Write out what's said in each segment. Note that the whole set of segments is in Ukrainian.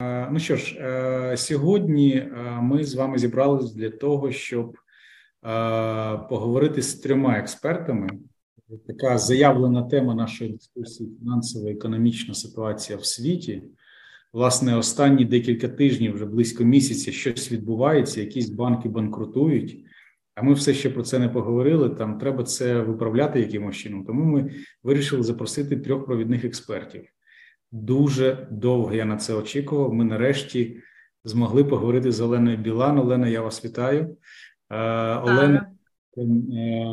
Ну що ж, е, сьогодні е, ми з вами зібралися для того, щоб е, поговорити з трьома експертами. Така заявлена тема нашої дискусії фінансова економічна ситуація в світі. Власне, останні декілька тижнів, вже близько місяця, щось відбувається, якісь банки банкрутують. А ми все ще про це не поговорили. Там треба це виправляти якимось чином. Тому ми вирішили запросити трьох провідних експертів. Дуже довго я на це очікував. Ми нарешті змогли поговорити з Оленою Білан. Олена, я вас вітаю. Е, Олена е,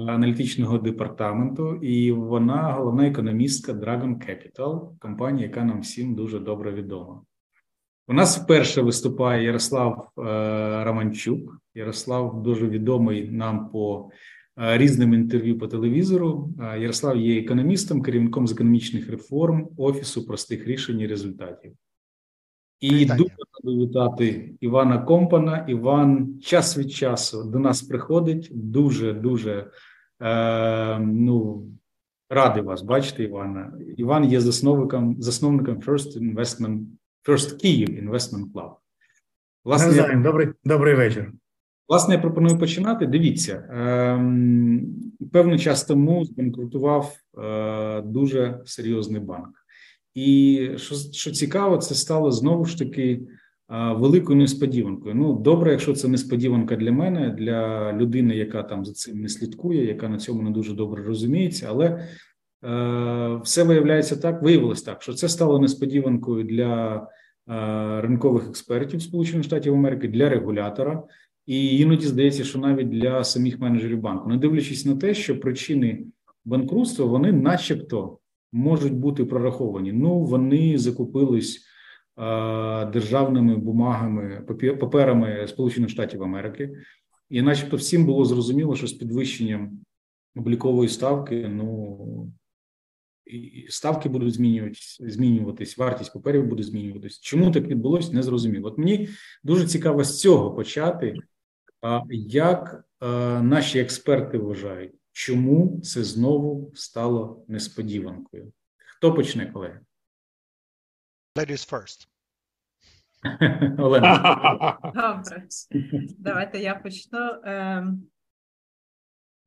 аналітичного департаменту, і вона головна економістка Dragon Capital, компанія, яка нам всім дуже добре відома. У нас вперше виступає Ярослав е, Романчук. Ярослав дуже відомий нам по різним інтерв'ю по телевізору. Е, Ярослав є економістом, керівником з економічних реформ Офісу простих рішень і результатів. І Вітання. дуже ради вітати Івана Компана. Іван час від часу до нас приходить. Дуже дуже е, ну, радий вас бачити, Івана. Іван є засновником засновником First Investment, First Kyiv Investment Club. Власне, добрий, добрий вечір. Власне, я пропоную починати. Дивіться, ем, певний час тому збанкрутував е, дуже серйозний банк, і що що цікаво, це стало знову ж таки е, великою несподіванкою. Ну, добре, якщо це несподіванка для мене, для людини, яка там за цим не слідкує, яка на цьому не дуже добре розуміється, але е, все виявляється так, виявилось так, що це стало несподіванкою для ринкових експертів Сполучених Штатів Америки, для регулятора. І іноді здається, що навіть для самих менеджерів банку, не дивлячись на те, що причини банкрутства вони, начебто, можуть бути прораховані. Ну вони закупились е, державними бумагами, паперами Сполучених Штатів Америки, і, начебто, всім було зрозуміло, що з підвищенням облікової ставки, ну і ставки будуть змінюватись, змінюватись, вартість паперів буде змінюватись. Чому так відбулося, не зрозуміло. От мені дуже цікаво з цього почати. Як е, наші експерти вважають, чому це знову стало несподіванкою? Хто почне, колеги? Ladies first. Олена. Добре. Давайте я почну. Ем,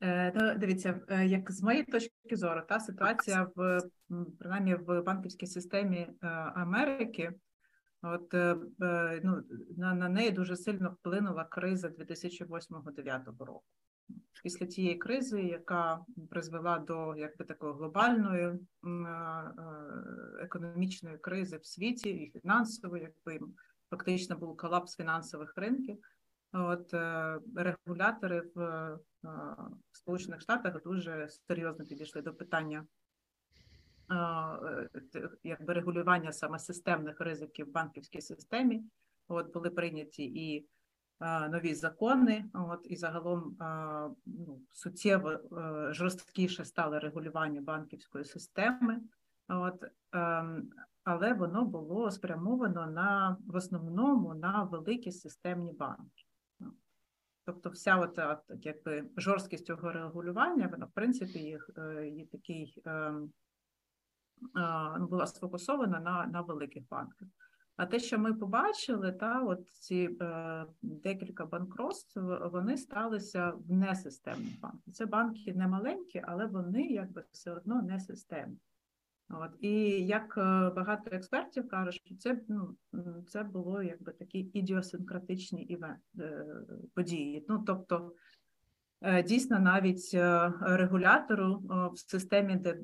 е, ну, Дивіться, е, як з моєї точки зору, та ситуація в принаймні в банківській системі Америки От е, е, ну, на на неї дуже сильно вплинула криза 2008-2009 року. Після тієї кризи, яка призвела до якби такої глобальної е, економічної кризи в світі і фінансової, якби фактично був колапс фінансових ринків. От регулятори в Сполучених Штатах дуже серйозно підійшли до питання якби регулювання саме системних ризиків в банківській системі. От були прийняті і нові закони. От і загалом ну, суттєво е, жорсткіше стало регулювання банківської системи. От ем, але воно було спрямовано на в основному на великі системні банки. Тобто, вся от, якби жорсткість цього регулювання, вона в принципі їх е, є такий ем, була сфокусована на на великих банках. А те, що ми побачили, та от ці е, декілька банкротств, вони сталися в несистемних банках. Це банки не маленькі, але вони якби все одно не системні. От і як е, багато експертів кажуть, що це ну це було якби такі ідіосинкратичні івент, е, події. Ну тобто Е, дійсно, навіть е, регулятору е, в системі, де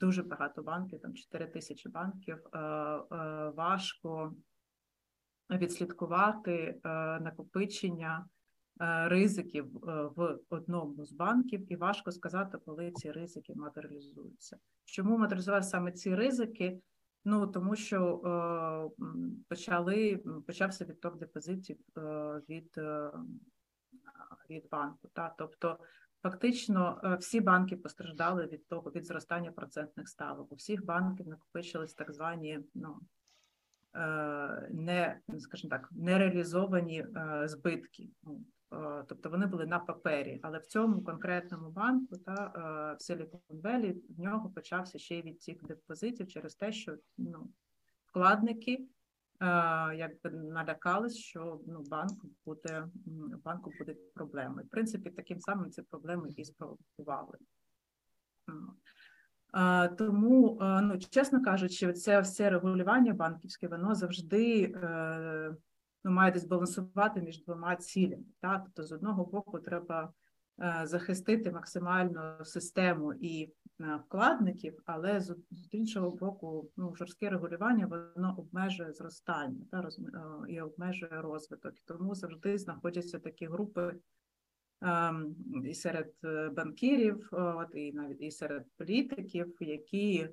дуже багато банків, там 4 тисячі банків, важко відслідкувати накопичення ризиків в одному з банків, і важко сказати, коли ці ризики матеріалізуються. Чому матеріалізувати саме ці ризики? Ну тому що почали почався відток депозитів від від банку. Та? Тобто, фактично, е, всі банки постраждали від того від зростання процентних ставок. У всіх банків накопичились так звані ну, е, не, скажімо так, нереалізовані е, збитки. Ну, тобто вони були на папері, але в цьому конкретному банку та в Silicon Valley в нього почався ще й відтік депозитів через те, що ну, вкладники якби налякались, що ну банку буде банку буде проблеми. В принципі, таким самим ці проблеми і спровокували. Тому, ну чесно кажучи, це все регулювання банківське, воно завжди ну, має збалансувати між двома цілями. Так? Тобто, з одного боку, треба Е, захистити максимально систему і е, вкладників, але з іншого боку, ну жорстке регулювання воно обмежує зростання та роз, е, і обмежує розвиток. Тому завжди знаходяться такі групи. Ем, і серед банкірів, от і навіть і серед політиків, які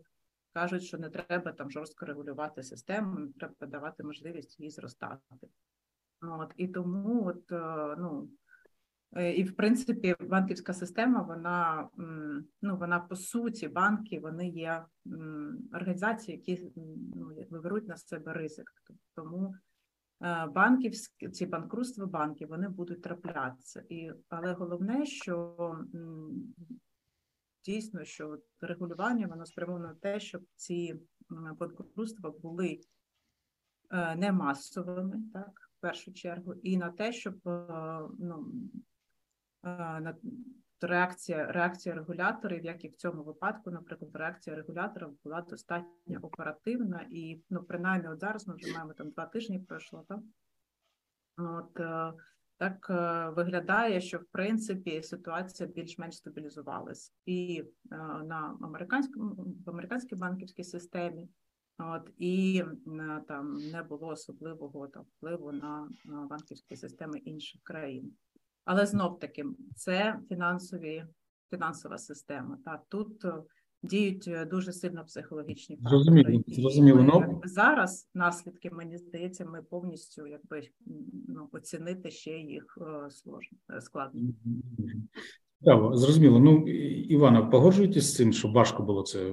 кажуть, що не треба там жорстко регулювати систему, не треба давати можливість їй зростати. От і тому, от ну Е, і, в принципі, банківська система, вона ну вона по суті, банки вони є організації, які ну, беруть на себе ризик. Тому е, банківські ці банкрутства банків вони будуть траплятися. І, Але головне, що дійсно, що регулювання воно спрямовано на те, щоб ці банкрутства були е, не масовими, так, в першу чергу, і на те, щоб ну на реакція реакція регуляторів, як і в цьому випадку, наприклад, реакція регуляторів була достатньо оперативна, і ну, принаймні, от зараз ми вже маємо там два тижні пройшло, так? От е, так е, виглядає, що в принципі ситуація більш-менш стабілізувалась і е, на американському в американській банківській системі. От і там не було особливого там впливу на банківські системи інших країн. Але знов таки це фінансові фінансова система. Та тут е, діють е, дуже сильно психологічні фактори. Зрозуміло, зрозуміло. Ну, зараз наслідки, мені здається, ми повністю якби ну, оцінити ще їх е, складно. Цікаво, зрозуміло. Ну Івана, погоджуєтесь з цим, що важко було це е,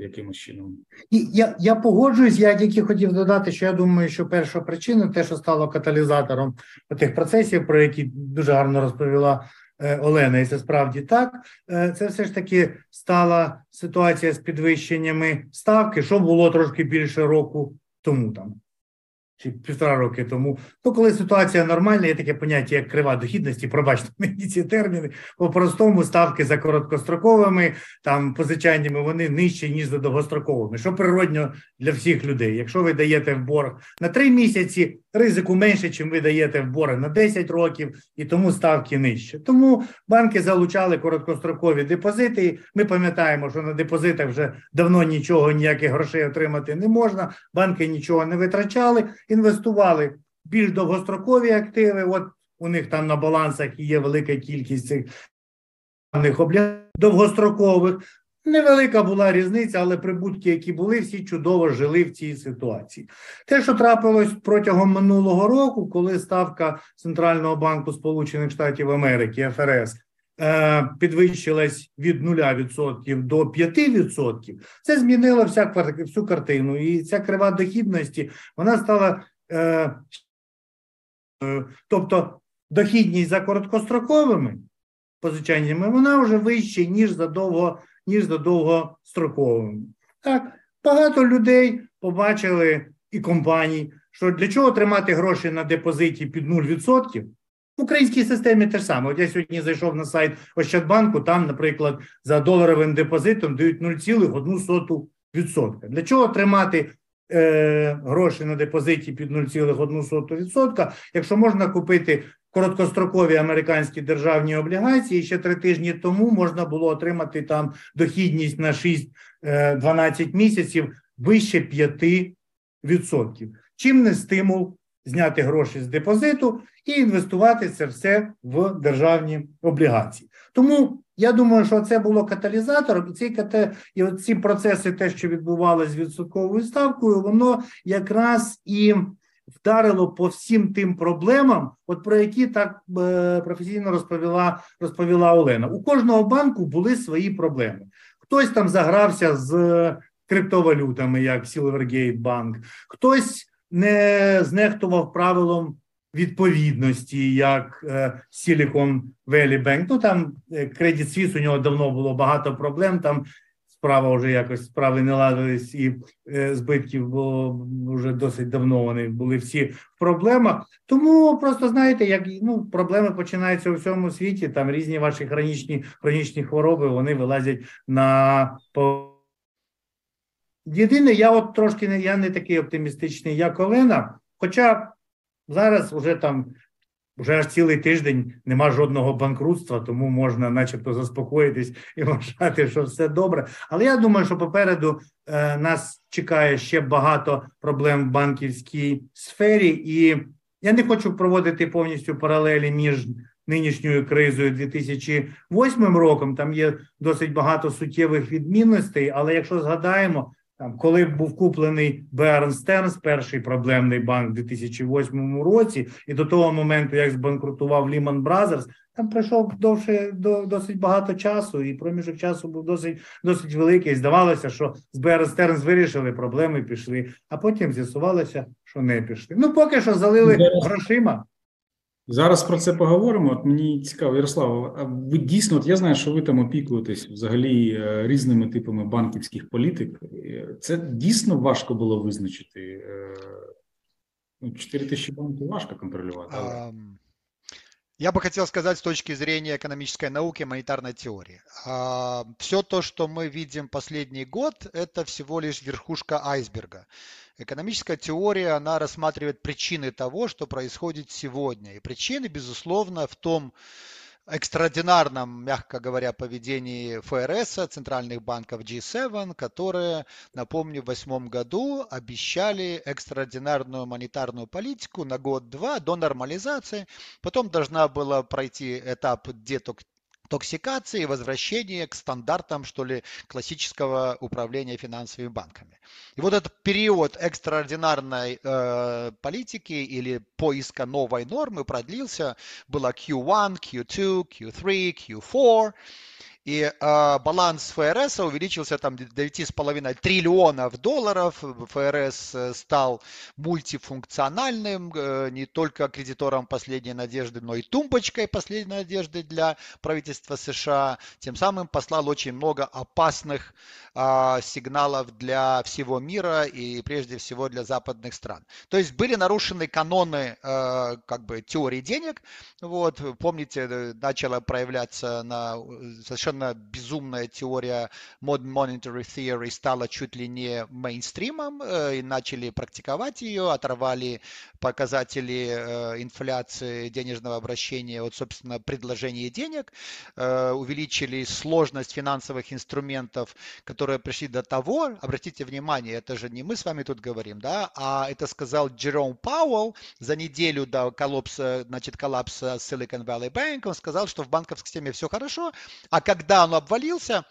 якимось чином? І я я погоджуюсь. Я тільки хотів додати, що я думаю, що перша причина, те, що стало каталізатором тих процесів, про які дуже гарно розповіла е, Олена, і це справді так. Е, це все ж таки стала ситуація з підвищеннями ставки, що було трошки більше року тому там чи півтора роки тому. Ну, коли ситуація нормальна, є таке поняття, як крива дохідності, пробачте мені ці терміни. По простому ставки за короткостроковими там позичаннями вони нижчі, ніж за довгостроковими, що природньо для всіх людей. Якщо ви даєте в борг на три місяці, ризику менше, чим ви даєте в борг на 10 років, і тому ставки нижче. Тому банки залучали короткострокові депозити. Ми пам'ятаємо, що на депозитах вже давно нічого, ніяких грошей отримати не можна. Банки нічого не витрачали інвестували в більш довгострокові активи. От у них там на балансах є велика кількість цих облігацій довгострокових. Невелика була різниця, але прибутки, які були, всі чудово жили в цій ситуації. Те, що трапилось протягом минулого року, коли ставка Центрального банку Сполучених Штатів Америки ФРС підвищилась від 0% до 5%, це змінило вся, всю картину. І ця крива дохідності вона стала. Е, е, тобто дохідність за короткостроковими позичаннями, вона вже вища, ніж за довго, ніж за довгостроковими. Так, багато людей побачили і компаній, що для чого тримати гроші на депозиті під 0%, в українській системі те ж саме. От я сьогодні зайшов на сайт Ощадбанку, там, наприклад, за доларовим депозитом дають 0,1%. Для чого тримати е, гроші на депозиті під 0,1%, якщо можна купити короткострокові американські державні облігації, ще три тижні тому можна було отримати там дохідність на 6-12 е, місяців вище 5%. Чим не стимул зняти гроші з депозиту і інвестувати це все в державні облігації. Тому я думаю, що це було каталізатором, і ці і ці процеси, те, що відбувалося з відсотковою ставкою, воно якраз і вдарило по всім тим проблемам, от про які так е, професійно розповіла розповіла Олена. У кожного банку були свої проблеми. Хтось там загрався з криптовалютами, як Silvergate Bank, хтось не знехтував правилом відповідності, як е, Silicon Valley Bank. Ну там Credit Suisse, у нього давно було багато проблем. Там справа вже якось справи не ладились і е, збитків було вже досить давно. Вони були всі в проблемах. Тому просто знаєте, як ну проблеми починаються у всьому світі. Там різні ваші хронічні хронічні хвороби вони вилазять на. Єдине, я от трошки не я не такий оптимістичний, як Олена. Хоча зараз вже там вже аж цілий тиждень нема жодного банкрутства, тому можна, начебто, заспокоїтись і вважати, що все добре. Але я думаю, що попереду е, нас чекає ще багато проблем в банківській сфері, і я не хочу проводити повністю паралелі між нинішньою кризою 2008 роком. Там є досить багато суттєвих відмінностей. Але якщо згадаємо, там, коли був куплений Bear Stearns, перший проблемний банк у 2008 році, і до того моменту, як збанкрутував Lehman Brothers, там пройшов довше до досить багато часу, і проміжок часу був досить досить великий. І Здавалося, що з Bear Stearns вирішили, проблеми пішли, а потім з'ясувалося, що не пішли. Ну поки що залили грошима. Зараз про це поговоримо. От мені цікаво, Ярослав, а ви дійсно, от я знаю, що ви там опікуєтесь взагалі е, різними типами банківських політик. Е, Це дійсно важко було визначити. Е, ну, 4 тисячі банків важко контролювати. Але... Ам, Я бы хотел сказать с точки зрения экономической науки, монетарной теории. Все то, что мы видим последний год, это всего лишь верхушка айсберга. Экономическая теория, она рассматривает причины того, что происходит сегодня. И причины, безусловно, в том экстраординарном, мягко говоря, поведении ФРС, центральных банков G7, которые, напомню, в восьмом году обещали экстраординарную монетарную политику на год-два до нормализации. Потом должна была пройти этап деток токсикации и возвращения к стандартам, что ли, классического управления финансовыми банками. И вот этот период экстраординарной э, политики или поиска новой нормы продлился, было Q1, Q2, Q3, Q4, и э, баланс ФРС увеличился там до 9,5 триллионов долларов. ФРС э, стал мультифункциональным, э, не только кредитором последней надежды, но и тумбочкой последней надежды для правительства США. Тем самым послал очень много опасных э, сигналов для всего мира и прежде всего для западных стран. То есть были нарушены каноны э, как бы теории денег. Вот, помните, э, начала проявляться на совершенно совершенно безумная теория Modern Monetary Theory стала чуть ли не мейнстримом, и начали практиковать ее, оторвали показатели инфляции денежного обращения от, собственно, предложения денег, увеличили сложность финансовых инструментов, которые пришли до того, обратите внимание, это же не мы с вами тут говорим, да, а это сказал Джером Пауэлл за неделю до коллапса, значит, коллапса Silicon Valley Bank, он сказал, что в банковской системе все хорошо, а когда когда он обвалился,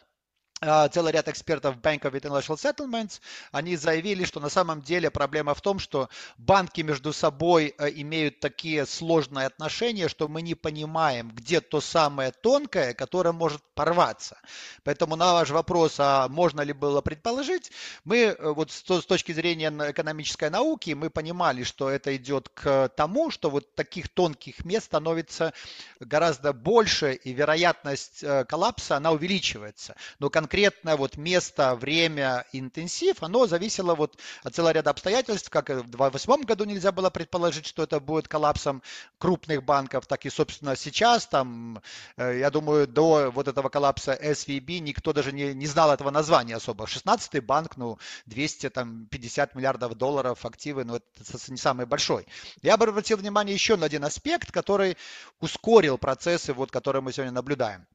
целый ряд экспертов Bank of International Settlements, они заявили, что на самом деле проблема в том, что банки между собой имеют такие сложные отношения, что мы не понимаем, где то самое тонкое, которое может порваться. Поэтому на ваш вопрос, а можно ли было предположить, мы вот с точки зрения экономической науки, мы понимали, что это идет к тому, что вот таких тонких мест становится гораздо больше, и вероятность коллапса, она увеличивается. Но конкретное вот место, время, интенсив, оно зависело вот от целого ряда обстоятельств, как в 2008 году нельзя было предположить, что это будет коллапсом крупных банков, так и, собственно, сейчас, там, я думаю, до вот этого коллапса SVB никто даже не, не знал этого названия особо. 16-й банк, ну, 250 миллиардов долларов активы, ну, это не самый большой. Я бы обратил внимание еще на один аспект, который ускорил процессы, вот, которые мы сегодня наблюдаем.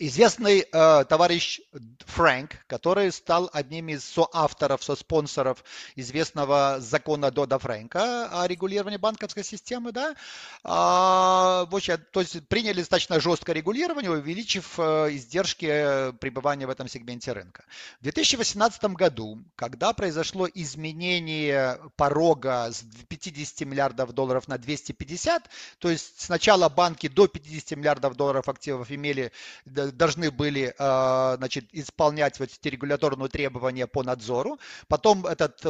Известный э, товарищ Фрэнк, который стал одним из соавторов, со-спонсоров известного закона Дода Фрэнка о регулировании банковской системы, да, а, в общем, то есть приняли достаточно жесткое регулирование, увеличив э, издержки пребывания в этом сегменте рынка. В 2018 году, когда произошло изменение порога с 50 миллиардов долларов на 250, то есть сначала банки до 50 миллиардов долларов активов имели должны были значит, исполнять вот эти регуляторные требования по надзору. Потом этот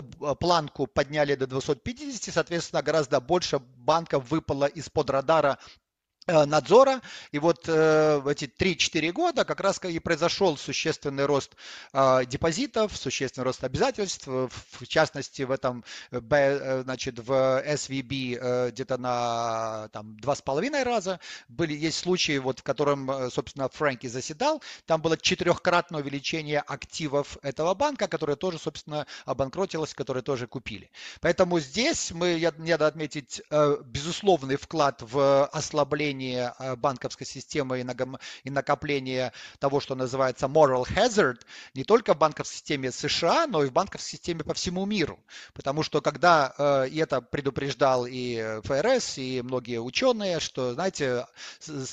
планку подняли до 250, соответственно, гораздо больше банков выпало из-под радара Э, надзора. И вот э, в эти 3-4 года как раз и произошел существенный рост э, депозитов, существенный рост обязательств, в частности в этом, значит, в SVB где-то на там, 2,5 раза. Были, есть случаи, вот, в котором, собственно, Фрэнки заседал, там было четырехкратное увеличение активов этого банка, которое тоже, собственно, обанкротилось, которые тоже купили. Поэтому здесь мы, я, надо отметить, безусловный вклад в ослабление управление э, банковской системой и накопление того, что называется moral hazard, не только в банковской системе США, но и в банковской системе по всему миру. Потому что когда, э, и это предупреждал и ФРС, и многие ученые, что, знаете,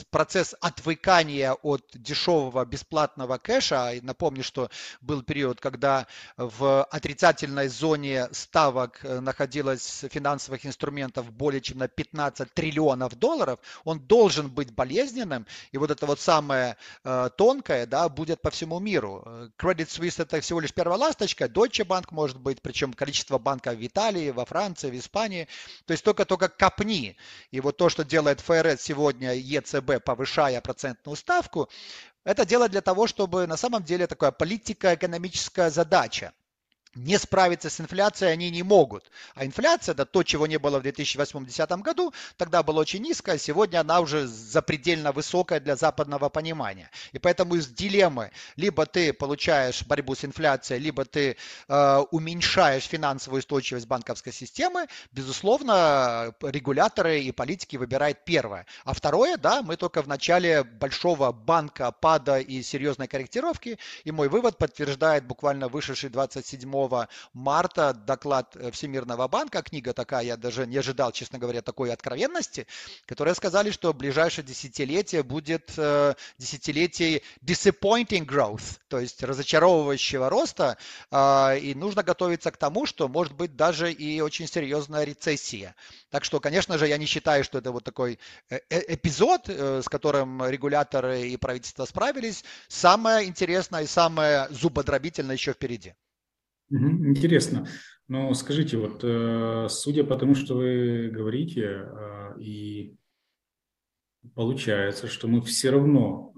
процесс отвыкания от дешевого бесплатного кэша, напомню, что был период, когда в отрицательной зоне ставок э, находилось финансовых инструментов более чем на 15 триллионов долларов, он должен быть болезненным, и вот это вот самое э, тонкое, да, будет по всему миру. Credit Suisse это всего лишь первая ласточка, Deutsche Bank может быть, причем количество банков в Италии, во Франции, в Испании, то есть только-только копни. И вот то, что делает ФРС сегодня, ЕЦБ, повышая процентную ставку, это делать для того, чтобы на самом деле такая политико-экономическая задача не справиться с инфляцией они не могут. А инфляция, это то, чего не было в 2008-2010 году, тогда была очень низкая, сегодня она уже запредельно высокая для западного понимания. И поэтому из дилеммы, либо ты получаешь борьбу с инфляцией, либо ты э, уменьшаешь финансовую устойчивость банковской системы, безусловно, регуляторы и политики выбирают первое. А второе, да, мы только в начале большого банка пада и серьезной корректировки, и мой вывод подтверждает буквально вышедший 27 марта доклад э, Всемирного банка, книга такая, я даже не ожидал, честно говоря, такой откровенности, которые сказали, что ближайшее десятилетие будет э, десятилетие disappointing growth, то есть разочаровывающего роста, э, и нужно готовиться к тому, что может быть даже и очень серьезная рецессия. Так что, конечно же, я не считаю, что это вот такой эпизод, с которым регуляторы и правительство справились. Самое интересное и самое зубодробительное еще впереди. Интересно. Но скажите, вот э, судя по тому, что вы говорите, э, и получается, что мы все равно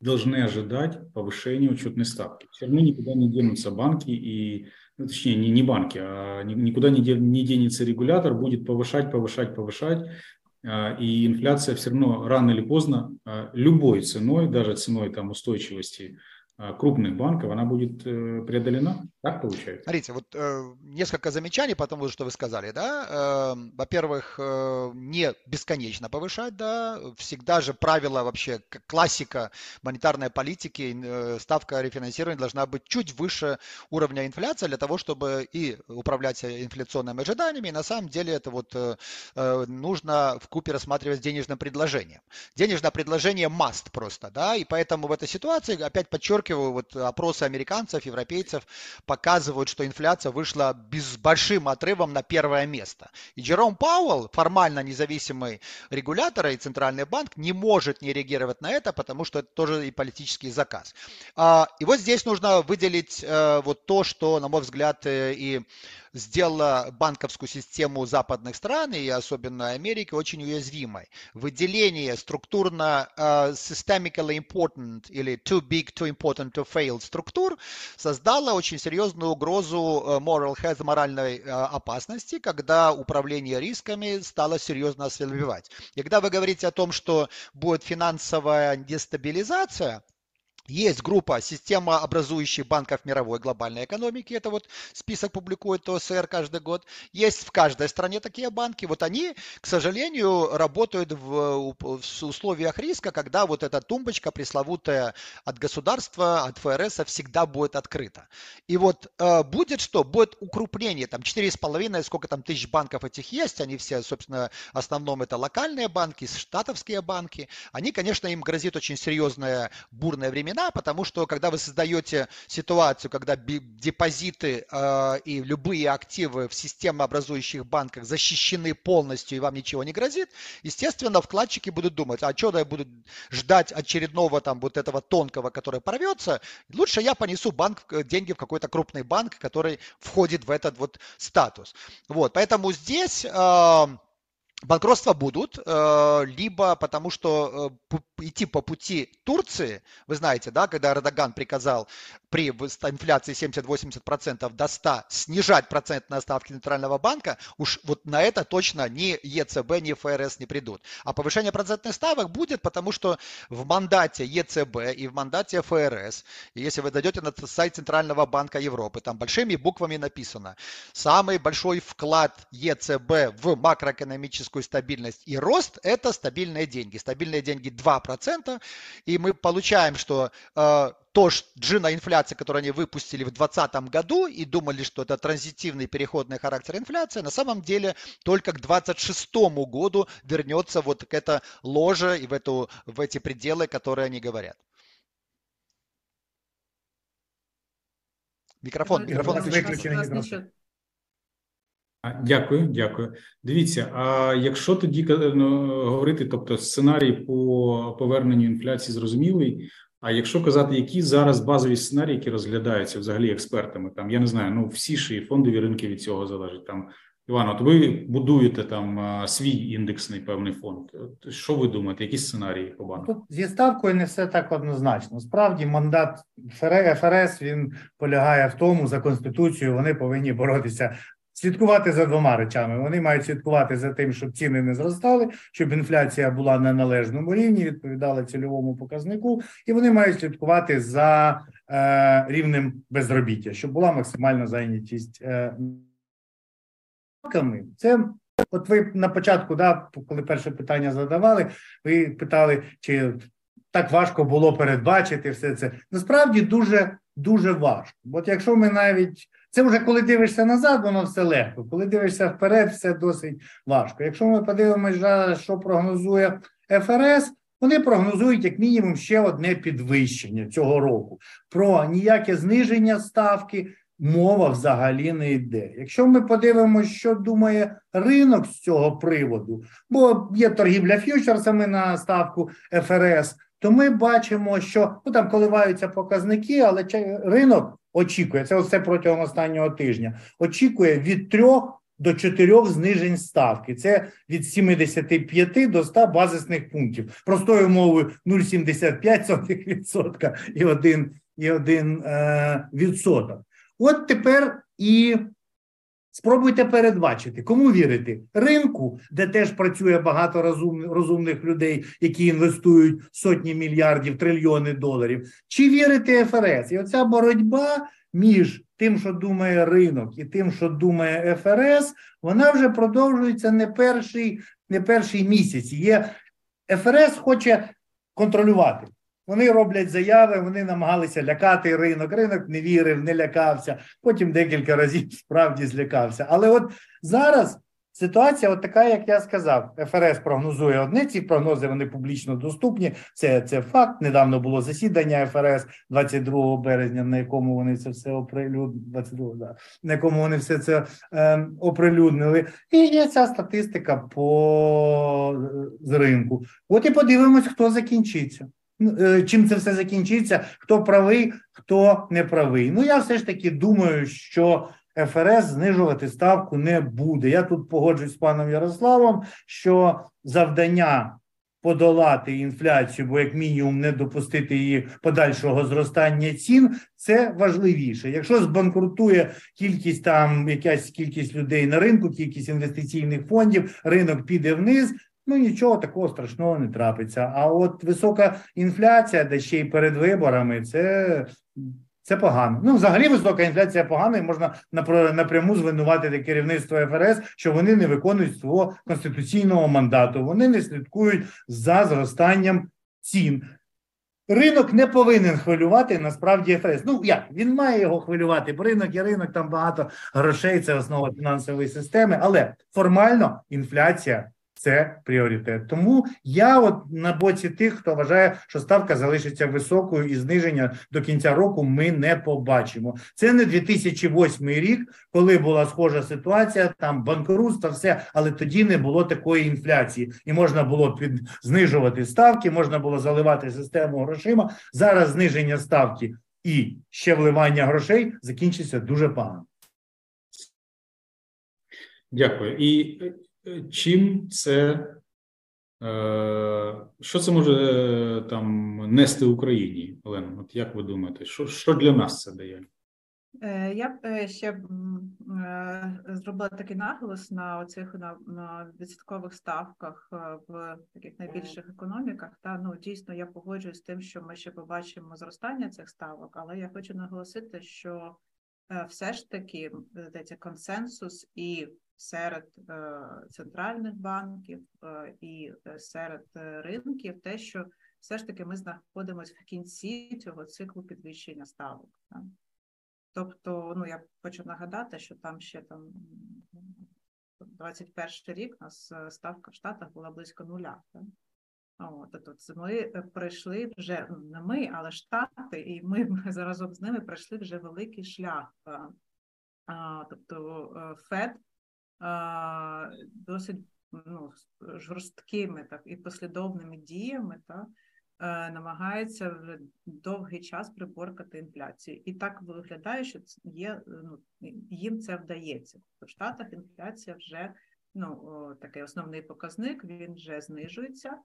должны ожидать повышения учетной ставки. Все равно никуда не денутся банки и, ну, точнее, не, не банки, а никуда не, не денется регулятор, будет повышать, повышать, повышать, э, и инфляция все равно рано или поздно любой ценой, даже ценой там устойчивости крупных банков, она будет э, преодолена? Так получается? Смотрите, вот э, несколько замечаний по тому, что вы сказали, да. Э, во-первых, э, не бесконечно повышать, да. Всегда же правило вообще, классика монетарной политики, э, ставка рефинансирования должна быть чуть выше уровня инфляции для того, чтобы и управлять инфляционными ожиданиями, и на самом деле это вот э, э нужно в купе рассматривать с денежным предложением. Денежное предложение must просто, да, и поэтому в этой ситуации, опять подчеркиваю, подчеркиваю, вот опросы американцев, европейцев показывают, что инфляция вышла без большим отрывом на первое место. И Джером Пауэлл, формально независимый регулятор и центральный банк, не может не реагировать на это, потому что это тоже и политический заказ. А, и вот здесь нужно выделить э, вот то, что, на мой взгляд, э, и сделала банковскую систему западных стран и особенно Америки очень уязвимой. Выделение структурно uh, systemically important или too big, too important to fail структур создало очень серьезную угрозу э, moral health, моральной uh, опасности, когда управление рисками стало серьезно ослабевать. И когда вы говорите о том, что будет финансовая дестабилизация, есть группа системообразующих банков мировой глобальной экономики. Это вот список публикует ОСР каждый год. Есть в каждой стране такие банки. Вот они, к сожалению, работают в, в условиях риска, когда вот эта тумбочка пресловутая от государства, от ФРС всегда будет открыта. И вот э, будет что? Будет укрепление. Там 4,5, сколько там тысяч банков этих есть. Они все, собственно, в основном это локальные банки, штатовские банки. Они, конечно, им грозит очень серьезное бурное времена времена, потому что когда вы создаете ситуацию, когда депозиты э, и любые активы в системообразующих банках защищены полностью и вам ничего не грозит, естественно, вкладчики будут думать, а что я буду ждать очередного там вот этого тонкого, который порвется, лучше я понесу банк, э, деньги в какой-то крупный банк, который входит в этот вот статус. Вот, поэтому здесь... Банкротства будут, э, либо потому что э, идти по пути Турции, вы знаете, да, когда Эрдоган приказал при инфляции 70-80% до 100 снижать процентные ставки Центрального банка, уж вот на это точно ни ЕЦБ, ни ФРС не придут. А повышение процентных ставок будет, потому что в мандате ЕЦБ и в мандате ФРС, если вы дойдете на сайт Центрального банка Европы, там большими буквами написано, самый большой вклад ЕЦБ в макроэкономическую стабильность и рост – это стабильные деньги. Стабильные деньги 2%, и мы получаем, что э, то джина инфляция, которую они выпустили в 2020 году и думали, что это транзитивный переходный характер инфляции, на самом деле только к 2026 году вернется вот к это ложе и в, эту, в эти пределы, которые они говорят. Мікрофон, мікрофон виключений. Дякую, дякую. Дивіться. А якщо тоді ну, говорити, тобто сценарій по поверненню інфляції зрозумілий, а якщо казати, які зараз базові сценарії, які розглядаються взагалі експертами, там я не знаю, ну всі ж і фондові ринки від цього залежать. Там Іван, от ви будуєте там свій індексний певний фонд. От, що ви думаєте? Які сценарії по банку? Тут зі ставкою не все так однозначно. Справді, мандат ФРС він полягає в тому за конституцією. Вони повинні боротися слідкувати за двома речами. Вони мають слідкувати за тим, щоб ціни не зростали, щоб інфляція була на належному рівні, відповідала цільовому показнику, і вони мають слідкувати за е, рівнем безробіття, щоб була максимальна зайнятість. Е, це от ви на початку, да, коли перше питання задавали, ви питали, чи так важко було передбачити все це. Насправді дуже дуже важко. От якщо ми навіть це вже коли дивишся назад, воно все легко. Коли дивишся вперед, все досить важко. Якщо ми подивимося, що прогнозує ФРС, вони прогнозують як мінімум ще одне підвищення цього року. Про ніяке зниження ставки мова взагалі не йде. Якщо ми подивимося, що думає ринок з цього приводу, бо є торгівля ф'ючерсами на ставку ФРС, то ми бачимо, що ну, там коливаються показники, але ринок очікує це все протягом останнього тижня. Очікує від трьох до чотирьох знижень ставки. Це від 75 до 100 базисних пунктів. Простою мовою 0,75% і 1, і 1 е, відсоток. От тепер і Спробуйте передбачити, кому вірити ринку, де теж працює багато розум, розумних людей, які інвестують сотні мільярдів, трильйони доларів, чи вірити ФРС? І оця боротьба між тим, що думає ринок, і тим, що думає ФРС, вона вже продовжується не перший, не перший місяць. Є ФРС хоче контролювати. Вони роблять заяви, вони намагалися лякати ринок. Ринок не вірив, не лякався. Потім декілька разів справді злякався. Але от зараз ситуація, от така, як я сказав, ФРС прогнозує одне. Ці прогнози вони публічно доступні. Це це факт. Недавно було засідання ФРС 22 березня, на якому вони це все оприлюднили, 22, да, на якому вони все це е, оприлюднили. І є ця статистика по з ринку. От і подивимось, хто закінчиться. Е, чим це все закінчиться, хто правий, хто не правий. Ну я все ж таки думаю, що ФРС знижувати ставку не буде. Я тут погоджуюсь з паном Ярославом, що завдання подолати інфляцію, бо як мінімум не допустити її подальшого зростання цін, це важливіше. Якщо збанкрутує кількість там, якась кількість людей на ринку, кількість інвестиційних фондів, ринок піде вниз ну нічого такого страшного не трапиться. А от висока інфляція, де ще й перед виборами, це це погано. Ну, взагалі, висока інфляція погана, і можна напряму звинуватити керівництво ФРС, що вони не виконують свого конституційного мандату. Вони не слідкують за зростанням цін. Ринок не повинен хвилювати насправді ФРС. Ну як він має його хвилювати, бо ринок є ринок, там багато грошей, це основа фінансової системи, але формально інфляція це пріоритет. Тому я от на боці тих, хто вважає, що ставка залишиться високою і зниження до кінця року ми не побачимо. Це не 2008 рік, коли була схожа ситуація, там банкрутство, все, але тоді не було такої інфляції, і можна було під знижувати ставки, можна було заливати систему грошима. Зараз зниження ставки і ще вливання грошей закінчиться дуже погано. Дякую. І чим це що це може там нести Україні, Олена? От як ви думаєте, що, що для нас це дає? Е, я б е, ще е, зробила такий наголос на оцих на, на відсоткових ставках в таких найбільших економіках. Та ну дійсно я погоджуюсь з тим, що ми ще побачимо зростання цих ставок, але я хочу наголосити, що все ж таки здається консенсус і серед центральних банків і серед ринків, те, що все ж таки ми знаходимося в кінці цього циклу підвищення ставок. Тобто, ну я хочу нагадати, що там ще там 21 рік у нас е, ставка в Штатах була близько нуля. Так? От, тобто ми е, пройшли вже не ми, але штати, і ми разом з ними пройшли вже великий шлях. Тобто е, ФЕД досить ну, жорсткими так і послідовними діями, так, Е, намагається вже довгий час приборкати інфляцію. І так виглядає, що є, ну, їм це вдається. В Штатах інфляція вже ну, такий основний показник, він вже знижується.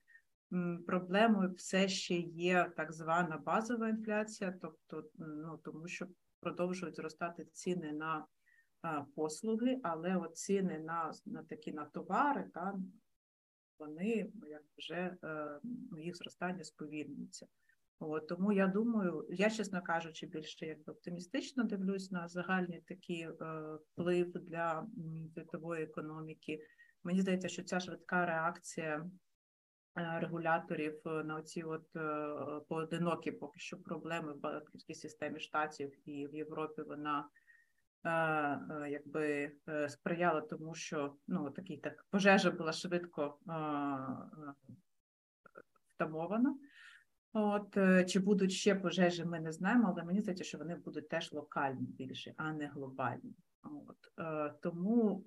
Проблемою все ще є так звана базова інфляція, тобто, ну тому що продовжують зростати ціни на послуги, але ціни на на такі на товари, та вони як вже е, їх зростання сповільнюється. От, Тому я думаю, я, чесно кажучи, більше якби оптимістично дивлюсь на загальний такий е, вплив для світової економіки. Мені здається, що ця швидка реакція е, регуляторів на ці от поодинокі поки що проблеми в банківській системі штатів і в Європі вона якби е, сприяла тому, що ну такий так пожежа була швидко втамована. От чи будуть ще пожежі, ми не знаємо, але мені здається, що вони будуть теж локальні більше, а не глобальні. От тому,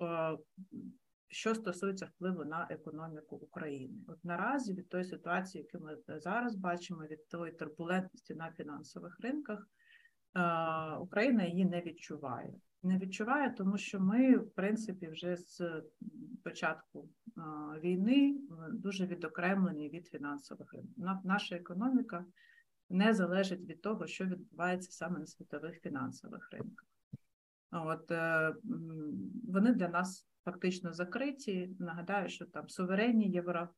що стосується впливу на економіку України, от наразі від тої ситуації, яку ми зараз бачимо, від тої турбулентності на фінансових ринках, Україна її не відчуває не відчуває, тому що ми, в принципі, вже з початку війни дуже відокремлені від фінансових ринків. Наша економіка не залежить від того, що відбувається саме на світових фінансових ринках. От е, вони для нас фактично закриті. Нагадаю, що там суверенні євро.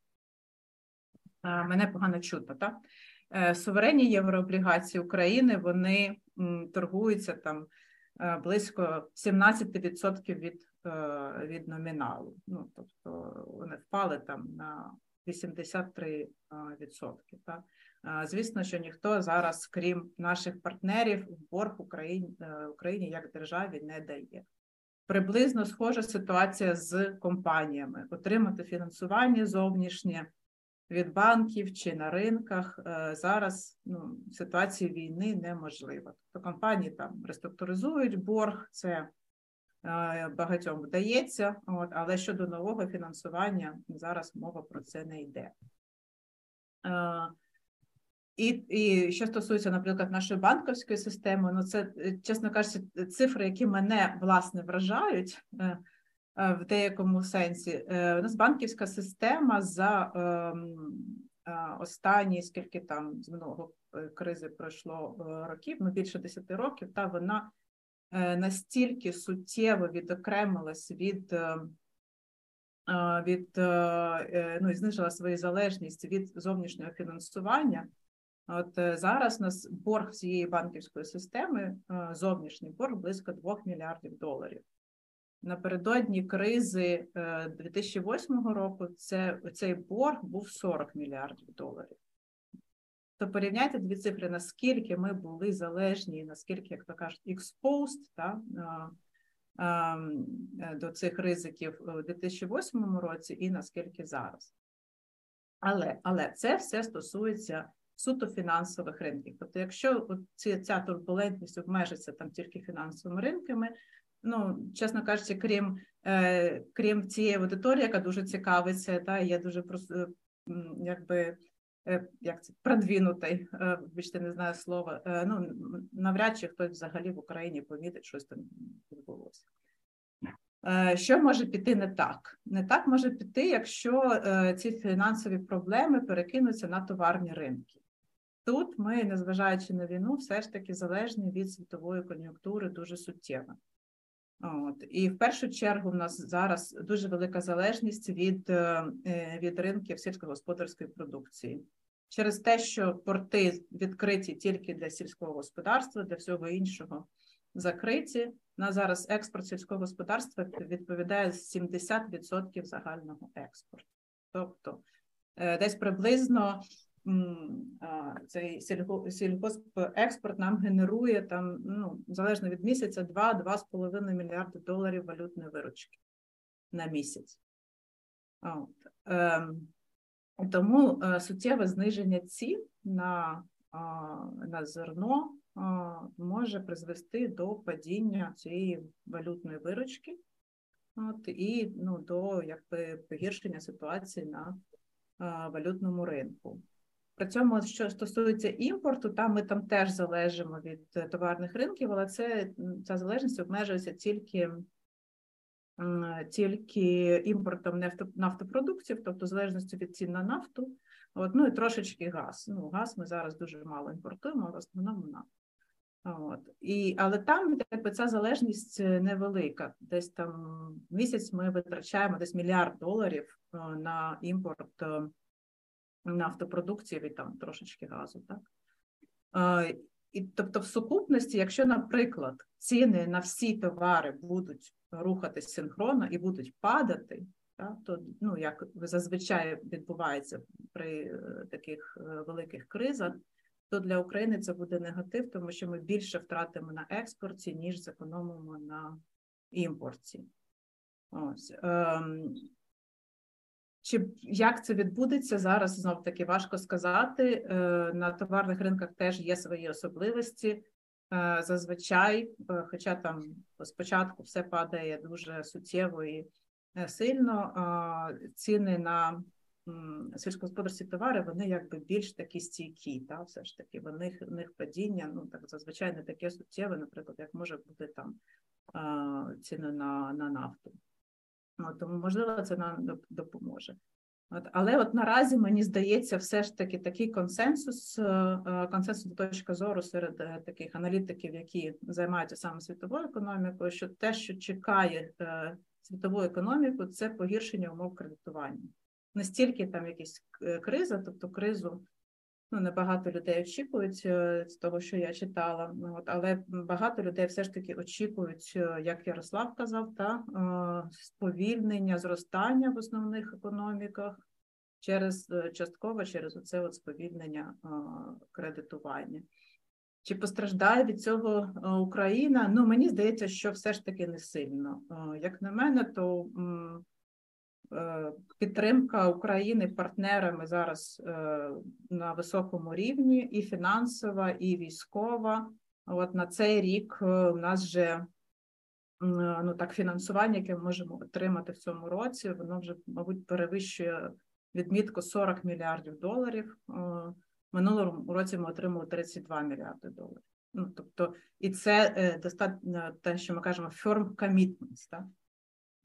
Мене погано чутно, так? Е, суверенні єврооблігації України вони торгуються там Е, близько 17% від е, від номіналу. Ну, Тобто вони впали там на 83%. Так? Звісно, що ніхто зараз, крім наших партнерів, в борг Україні, е, Україні як державі не дає. Приблизно схожа ситуація з компаніями: отримати фінансування зовнішнє від банків чи на ринках е, зараз ну, ситуації війни неможлива. Тобто компанії там реструктуризують борг, це е, багатьом вдається, от, але щодо нового фінансування зараз мова про це не йде. Е, і і що стосується, наприклад, нашої банківської системи, ну це, чесно кажучи, цифри, які мене власне вражають. Е, в деякому сенсі. Е, у нас банківська система за ем, е, останні скільки там з минулого кризи пройшло років, ну більше 10 років, та вона настільки суттєво відокремилась від. Від ну знижила свою залежність від зовнішнього фінансування. От зараз у нас борг цієї банківської системи, зовнішній борг близько 2 мільярдів доларів. Напередодні кризи 2008 е, року це цей борг був 40 мільярдів доларів. То порівняйте дві цифри, наскільки ми були залежні, наскільки, як то кажуть, exposed та, е, до цих ризиків у 2008 році і наскільки зараз. Але але це все стосується суто фінансових ринків. Тобто, якщо ця турбулентність обмежиться там тільки фінансовими ринками, ну, чесно кажучи, крім е, крім цієї аудиторії, яка дуже цікавиться, та є дуже просто якби е, як це продвинутий, е, вибачте, не знаю слова. Е, ну навряд чи хтось взагалі в Україні помітить, щось там відбулося. Е, що може піти не так? Не так може піти, якщо е, ці фінансові проблеми перекинуться на товарні ринки. Тут ми, незважаючи на війну, все ж таки залежні від світової кон'юнктури дуже суттєво. От. І в першу чергу в нас зараз дуже велика залежність від е, від ринків сільськогосподарської продукції. Через те, що порти відкриті тільки для сільського господарства, для всього іншого закриті. На зараз експорт сільського господарства відповідає 70% загального експорту. Тобто е, десь приблизно цей сільгоспекспорт нам генерує там, ну, залежно від місяця, 2-2,5 мільярди доларів валютної виручки на місяць. От. Ем, тому е, суттєве зниження цін на, на зерно може призвести до падіння цієї валютної виручки от, і ну, до якби, погіршення ситуації на валютному ринку. При цьому, що стосується імпорту, там ми там теж залежимо від е, товарних ринків, але це ця залежність обмежується тільки тільки імпортом нафтопродуктів, тобто залежністю від цін на нафту, от, ну і трошечки газ. Ну, Газ ми зараз дуже мало імпортуємо, в основному нафту. От. І, Але там якби, ця залежність е, невелика. Десь там місяць ми витрачаємо десь мільярд доларів е, на імпорт нафтопродуктів і там трошечки газу. Так? І тобто, в сукупності, якщо, наприклад, ціни на всі товари будуть рухатись синхронно і будуть падати, так, то ну як зазвичай відбувається при таких великих кризах то для України це буде негатив, тому що ми більше втратимо на експорті, ніж зекономимо на імпорті. Ось. Чи як це відбудеться зараз? Знов таки важко сказати. Е, на товарних ринках теж є свої особливості. Е, зазвичай, е, хоча там спочатку все падає дуже суттєво і сильно, ціни на сільськогосподарські товари, вони якби більш такі стійкі, та все ж таки, в них, в них падіння, ну так зазвичай не таке суттєве, наприклад, як може бути там ціни на на нафту. От, Тому, можливо, це нам допоможе. От, Але от наразі мені здається, все ж таки такий консенсус, е, е, консенсус точка зору серед е, таких аналітиків, які займаються саме світовою економікою, що те, що чекає світову економіку, це погіршення умов кредитування настільки там якісь криза, тобто кризу. Ну, небагато людей очікують е, з того, що я читала, ну, от, але багато людей все ж таки очікують, е, як Ярослав казав, та сповільнення зростання в основних економіках через частково через оце от сповільнення кредитування. Чи постраждає від цього Україна? Ну мені здається, що все ж таки не сильно. Як на мене, то Е, підтримка України партнерами зараз е, на високому рівні, і фінансова, і військова. От на цей рік е, у нас вже ну так фінансування, яке ми можемо отримати в цьому році, воно вже, мабуть, перевищує відмітку 40 мільярдів доларів. Минулому році ми отримали 32 мільярди доларів. Ну тобто, і це достатньо те, що ми кажемо firm commitments, так?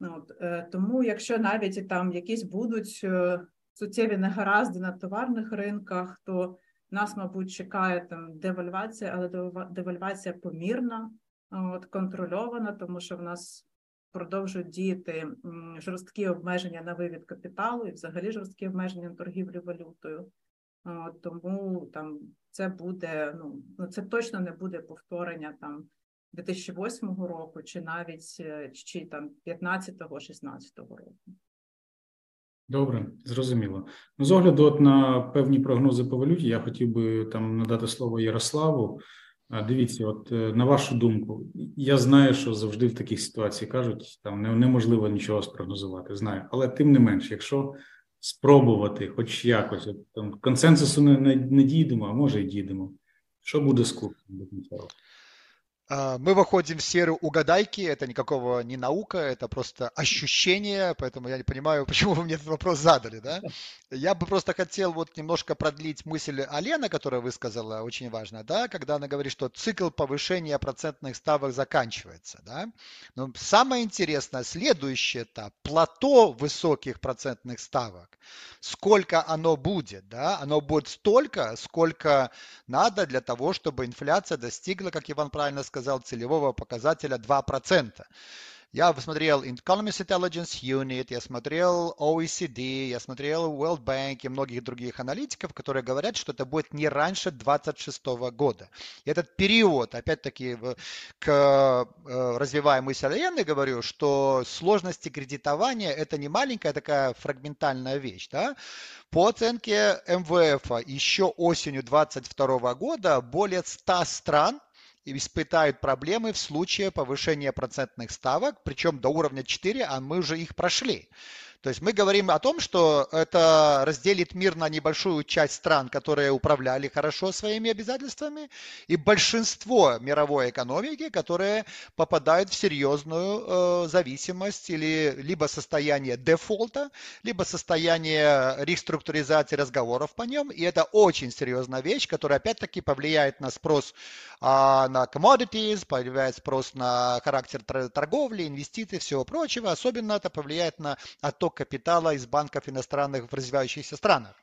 От, е, Тому, якщо навіть там якісь будуть е, суттєві негаразди на товарних ринках, то нас, мабуть, чекає там девальвація, але девальвація помірна, от, контрольована, тому що в нас продовжують діяти жорсткі обмеження на вивід капіталу і взагалі жорсткі обмеження на торгівлю валютою. От, Тому там це буде, ну, ну це точно не буде повторення там 2008 року, чи навіть е, чи там 15-16 року. Добре, зрозуміло. Ну, з огляду от на певні прогнози по валюті, я хотів би там надати слово Ярославу. Дивіться, от е, на вашу думку, я знаю, що завжди в таких ситуаціях кажуть, там неможливо нічого спрогнозувати. Знаю, але тим не менш, якщо спробувати, хоч якось от, там консенсусу не, не, не дійдемо, а може і дійдемо. Що буде з клубом до кінця року? А, мы выходим в серию угадайки, это никакого не наука, это просто ощущение, поэтому я не понимаю, почему вы мне этот вопрос задали, да? Я бы просто хотел вот немножко продлить мысль Алена, которая высказала, очень важно, да, когда она говорит, что цикл повышения процентных ставок заканчивается, да? Но самое интересное, следующий этап, плато высоких процентных ставок, сколько оно будет, да? Оно будет столько, сколько надо для того, чтобы инфляция достигла, как Иван правильно сказал, сказал, целевого показателя 2%. Я посмотрел Economist Intelligence Unit, я смотрел OECD, я смотрел World Bank и многих других аналитиков, которые говорят, что это будет не раньше 2026 года. И этот период, опять-таки, к э, развиваемой Лены говорю, что сложности кредитования это не маленькая такая фрагментальная вещь. Да? По оценке МВФ еще осенью 2022 года более 100 стран испытают проблемы в случае повышения процентных ставок, причем до уровня 4, а мы уже их прошли. То есть мы говорим о том, что это разделит мир на небольшую часть стран, которые управляли хорошо своими обязательствами, и большинство мировой экономики, которые попадают в серьезную э, зависимость или либо состояние дефолта, либо состояние реструктуризации разговоров по нем. И это очень серьезная вещь, которая опять-таки повлияет на спрос а, на commodities, повлияет спрос на характер торговли, инвестиций, всего прочего. Особенно это повлияет на отток капитала из банков иностранных в развивающихся странах.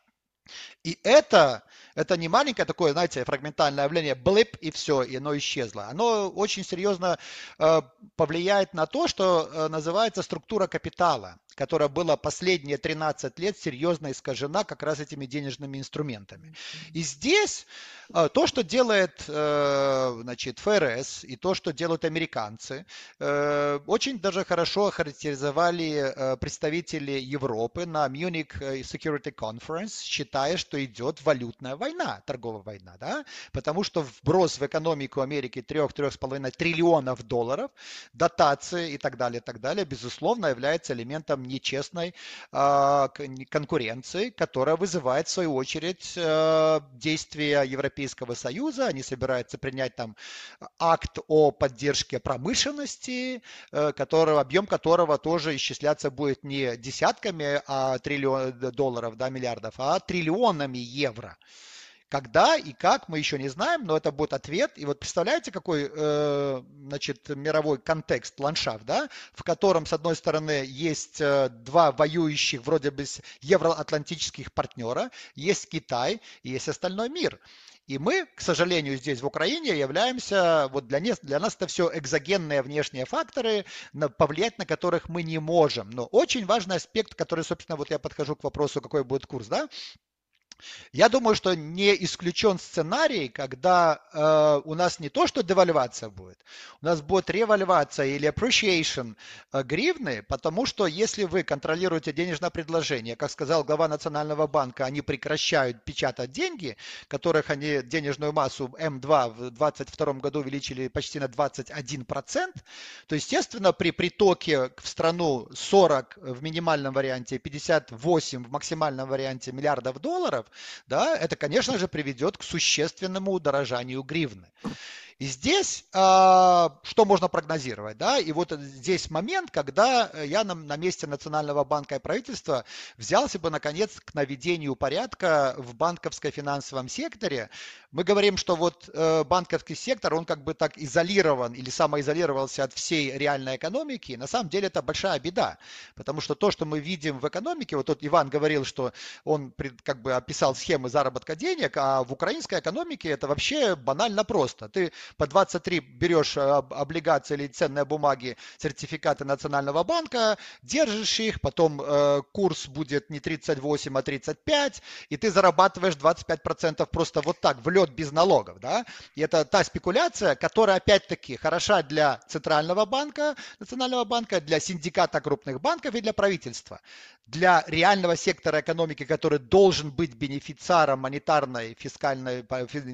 И это, это не маленькое такое, знаете, фрагментальное явление, блип и все, и оно исчезло. Оно очень серьезно э, повлияет на то, что э, называется структура капитала которая была последние 13 лет серьезно искажена как раз этими денежными инструментами. И здесь э, то, что делает э, значит, ФРС и то, что делают американцы, э, очень даже хорошо охарактеризовали представители Европы на Munich Security Conference, считая, что идет валютная война, торговая война, да? потому что вброс в экономику Америки 3-3,5 триллионов долларов, дотации и так далее, и так далее, безусловно, является элементом нечестной а, конкуренции, которая вызывает, в свою очередь, э, действия Европейского Союза. Они собираются принять там акт о поддержке промышленности, э, который, объем которого тоже исчисляться будет не десятками а триллион, долларов, да, миллиардов, а триллионами евро. Когда и как, мы еще не знаем, но это будет ответ. И вот представляете, какой э, значит, мировой контекст, ландшафт, да, в котором, с одной стороны, есть э, два воюющих вроде бы евроатлантических партнера, есть Китай и есть остальной мир. И мы, к сожалению, здесь в Украине являемся, вот для, нас, для нас это все экзогенные внешние факторы, на, повлиять на которых мы не можем. Но очень важный аспект, который, собственно, вот я подхожу к вопросу, какой будет курс, да, я думаю, что не исключен сценарий, когда э, у нас не то, что девальвация будет, у нас будет ревальвация или appreciation э, гривны, потому что если вы контролируете денежное предложение, как сказал глава Национального банка, они прекращают печатать деньги, которых они денежную массу М2 в 2022 году увеличили почти на 21%, то, естественно, при притоке в страну 40 в минимальном варианте, 58 в максимальном варианте миллиардов долларов, да, это, конечно же, приведет к существенному удорожанию гривны. И здесь э, что можно прогнозировать? Да? И вот здесь момент, когда я на, на месте Национального банка и правительства взялся бы, наконец, к наведению порядка в банковско-финансовом секторе. Мы говорим, что вот э, банковский сектор, он как бы так изолирован или самоизолировался от всей реальной экономики. На самом деле это большая беда, потому что то, что мы видим в экономике, вот тут Иван говорил, что он как бы описал схемы заработка денег, а в украинской экономике это вообще банально просто. Ты по 23 берешь э, облигации или ценные бумаги, сертификаты Национального банка, держишь их, потом э, курс будет не 38, а 35, и ты зарабатываешь 25% просто вот так, в лед без налогов. Да? И это та спекуляция, которая опять-таки хороша для Центрального банка, Национального банка, для синдиката крупных банков и для правительства. Для реального сектора экономики, который должен быть бенефициаром монетарной, фискальной,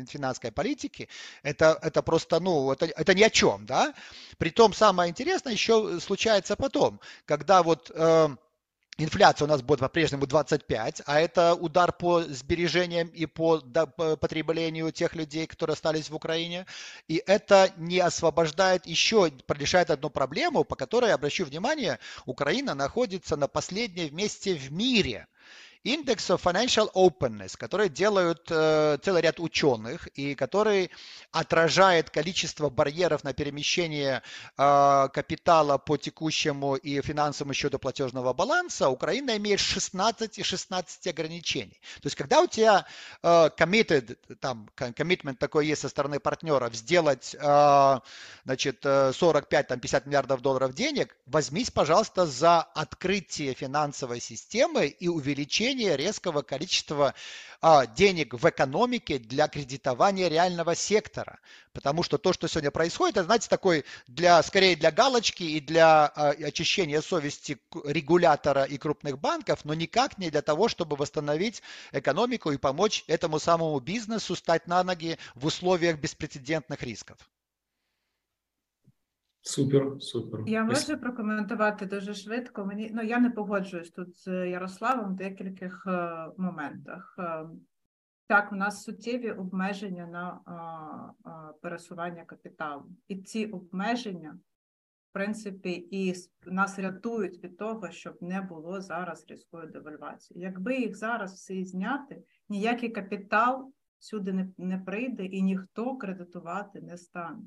финансовой политики, это, это просто, ну, это, это ни о чем, да. Притом самое интересное еще случается потом, когда вот э, инфляция у нас будет по-прежнему 25, а это удар по сбережениям и по потреблению тех людей, которые остались в Украине. И это не освобождает еще, решает одну проблему, по которой, обращу внимание, Украина находится на последнем месте в мире – Индекс Financial Openness, который делают э, целый ряд ученых и который отражает количество барьеров на перемещение э, капитала по текущему и финансовому счету платежного баланса, Украина имеет 16 и 16 ограничений. То есть, когда у тебя э, committed, там, commitment такой есть со стороны партнеров, сделать э, значит, 45-50 миллиардов долларов денег, возьмись, пожалуйста, за открытие финансовой системы и увеличение увеличение резкого количества а, денег в экономике для кредитования реального сектора. Потому что то, что сегодня происходит, это, знаете, такой для, скорее для галочки и для а, очищения совести регулятора и крупных банков, но никак не для того, чтобы восстановить экономику и помочь этому самому бизнесу стать на ноги в условиях беспрецедентных рисков. Супер, супер. Я можу прокоментувати дуже швидко. Мені ну я не погоджуюсь тут з Ярославом в декількох е, моментах. Е, так, у нас суттєві обмеження на е, е, пересування капіталу, і ці обмеження, в принципі, і нас рятують від того, щоб не було зараз різкої девальвації. Якби їх зараз всі зняти, ніякий капітал сюди не, не прийде і ніхто кредитувати не стане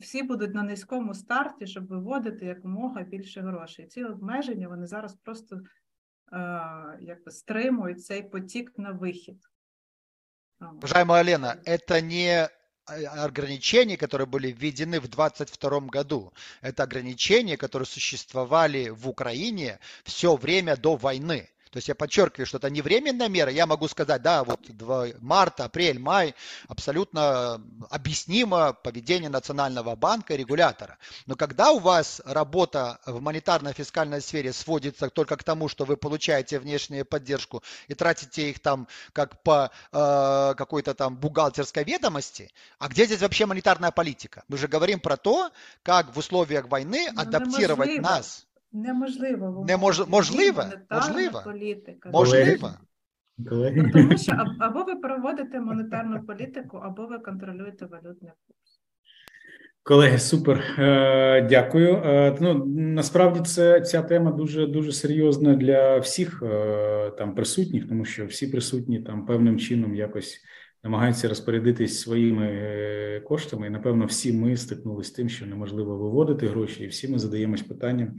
всі будуть на низькому старті, щоб виводити якомога більше грошей. Ці обмеження вони зараз просто е, якби стримують цей потік на вихід. Уважаемая Лена, это не ограничения, которые были введены в 2022 году. Это ограничения, которые существовали в Украине все время до войны. То есть я подчеркиваю, что это не временная мера. Я могу сказать, да, вот 2, март, апрель, май, абсолютно объяснимо поведение Национального банка и регулятора. Но когда у вас работа в монетарно-фискальной сфере сводится только к тому, что вы получаете внешнюю поддержку и тратите их там как по э, какой-то там бухгалтерской ведомости, а где здесь вообще монетарная политика? Мы же говорим про то, как в условиях войны ну, адаптировать нас Неможливо. Не мож... Можливо, можливо. політика. Можливо. Ну, тому що або ви проводите монетарну політику, або ви контролюєте валютний курс. Колеги, супер, е, дякую. Е, ну насправді це ця тема дуже дуже серйозна для всіх е, там присутніх, тому що всі присутні там певним чином якось намагаються розпорядитись своїми коштами. І напевно, всі ми стикнулися з тим, що неможливо виводити гроші, і всі ми задаємось питанням,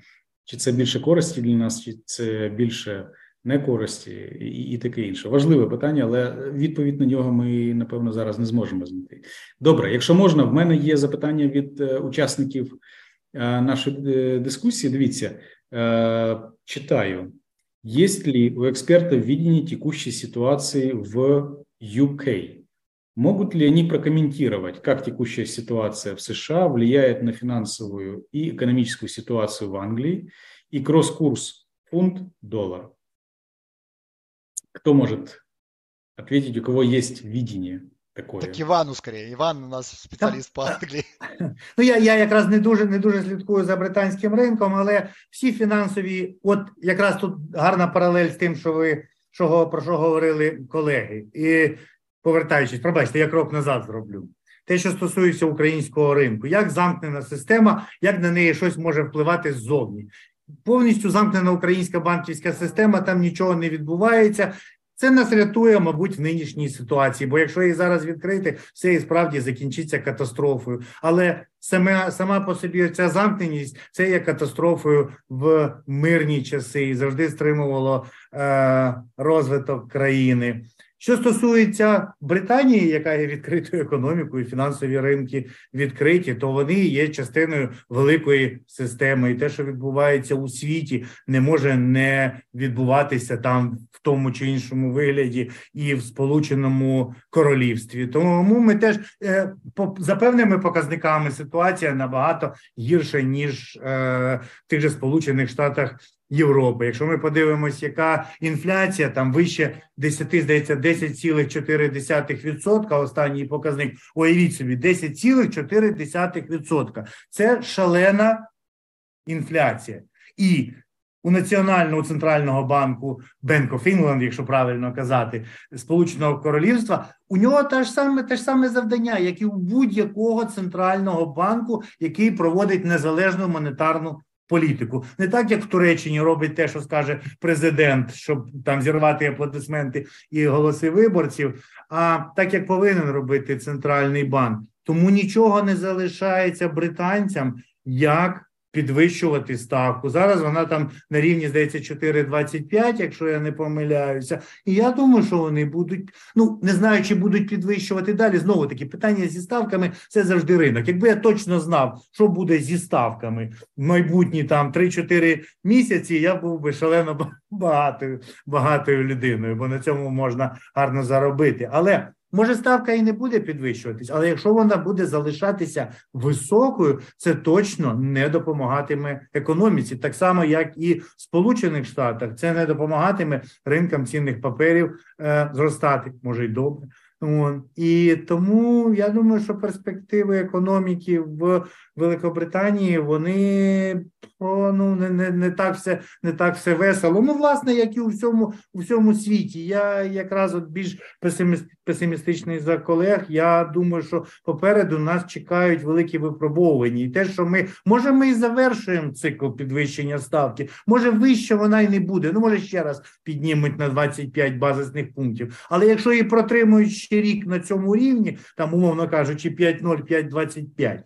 чи це більше користі для нас, чи це більше не користі, і, і таке інше. Важливе питання, але відповідь на нього ми напевно зараз не зможемо знайти. Добре, якщо можна, в мене є запитання від е, учасників е, нашої е, дискусії. Дивіться, читаю. Есть ли у экспертов видение текущей ситуации в UK? Могут ли они прокомментировать, как текущая ситуация в США влияет на финансовую и экономическую ситуацию в Англии и кросс-курс фунт-доллар? Кто может ответить, у кого есть видение такое? Так Івану скорее. Іван у нас спеціаліст по Англії. Ну я я якраз не дуже не дуже слідкую за британським ринком, але всі фінансові, от якраз тут гарна паралель з тим, що ви що, про що говорили колеги. І повертаючись, пробачте, я крок назад зроблю. Те, що стосується українського ринку, як замкнена система, як на неї щось може впливати ззовні. Повністю замкнена українська банківська система, там нічого не відбувається. Це нас рятує, мабуть, в нинішній ситуації, бо якщо її зараз відкрити, все і справді закінчиться катастрофою. Але саме сама по собі ця замкненість це є катастрофою в мирні часи і завжди стримувало е, розвиток країни. Що стосується Британії, яка є відкритою економікою, фінансові ринки відкриті, то вони є частиною великої системи, і те, що відбувається у світі, не може не відбуватися там в тому чи іншому вигляді і в Сполученому Королівстві. Тому ми теж е, за певними показниками ситуація набагато гірша ніж е, в тих же Сполучених Штатах Європи. Якщо ми подивимося, яка інфляція там вище 10, здається, 10,4% останній показник. Уявіть собі, 10,4%. Це шалена інфляція. І у національного центрального банку Bank of England, якщо правильно казати, Сполученого Королівства, у нього те ж саме те ж саме завдання, як і у будь-якого центрального банку, який проводить незалежну монетарну політику. Не так, як в Туреччині робить те, що скаже президент, щоб там зірвати аплодисменти і голоси виборців, а так як повинен робити центральний банк. Тому нічого не залишається британцям, як підвищувати ставку. Зараз вона там на рівні здається 4,25, якщо я не помиляюся. І я думаю, що вони будуть. Ну не знаю, чи будуть підвищувати далі. Знову таки питання зі ставками це завжди ринок. Якби я точно знав, що буде зі ставками в майбутні там 3-4 місяці, я був би шалено багатою багатою людиною, бо на цьому можна гарно заробити. Але Може, ставка і не буде підвищуватись, але якщо вона буде залишатися високою, це точно не допомагатиме економіці, так само як і в Сполучених Штатах, це не допомагатиме ринкам цінних паперів е, зростати, може й добре. І тому я думаю, що перспективи економіки в Великобританії вони о, ну не не, не так все не так все весело. Ну, власне, як і у всьому у всьому світі. Я якраз от більш песимістичний за колег. Я думаю, що попереду нас чекають великі випробовування. І те, що ми може, ми і завершуємо цикл підвищення ставки, може вище вона й не буде. Ну може ще раз піднімуть на 25 базисних пунктів. Але якщо її протримують ще рік на цьому рівні, там умовно кажучи, 5,0, 5,25,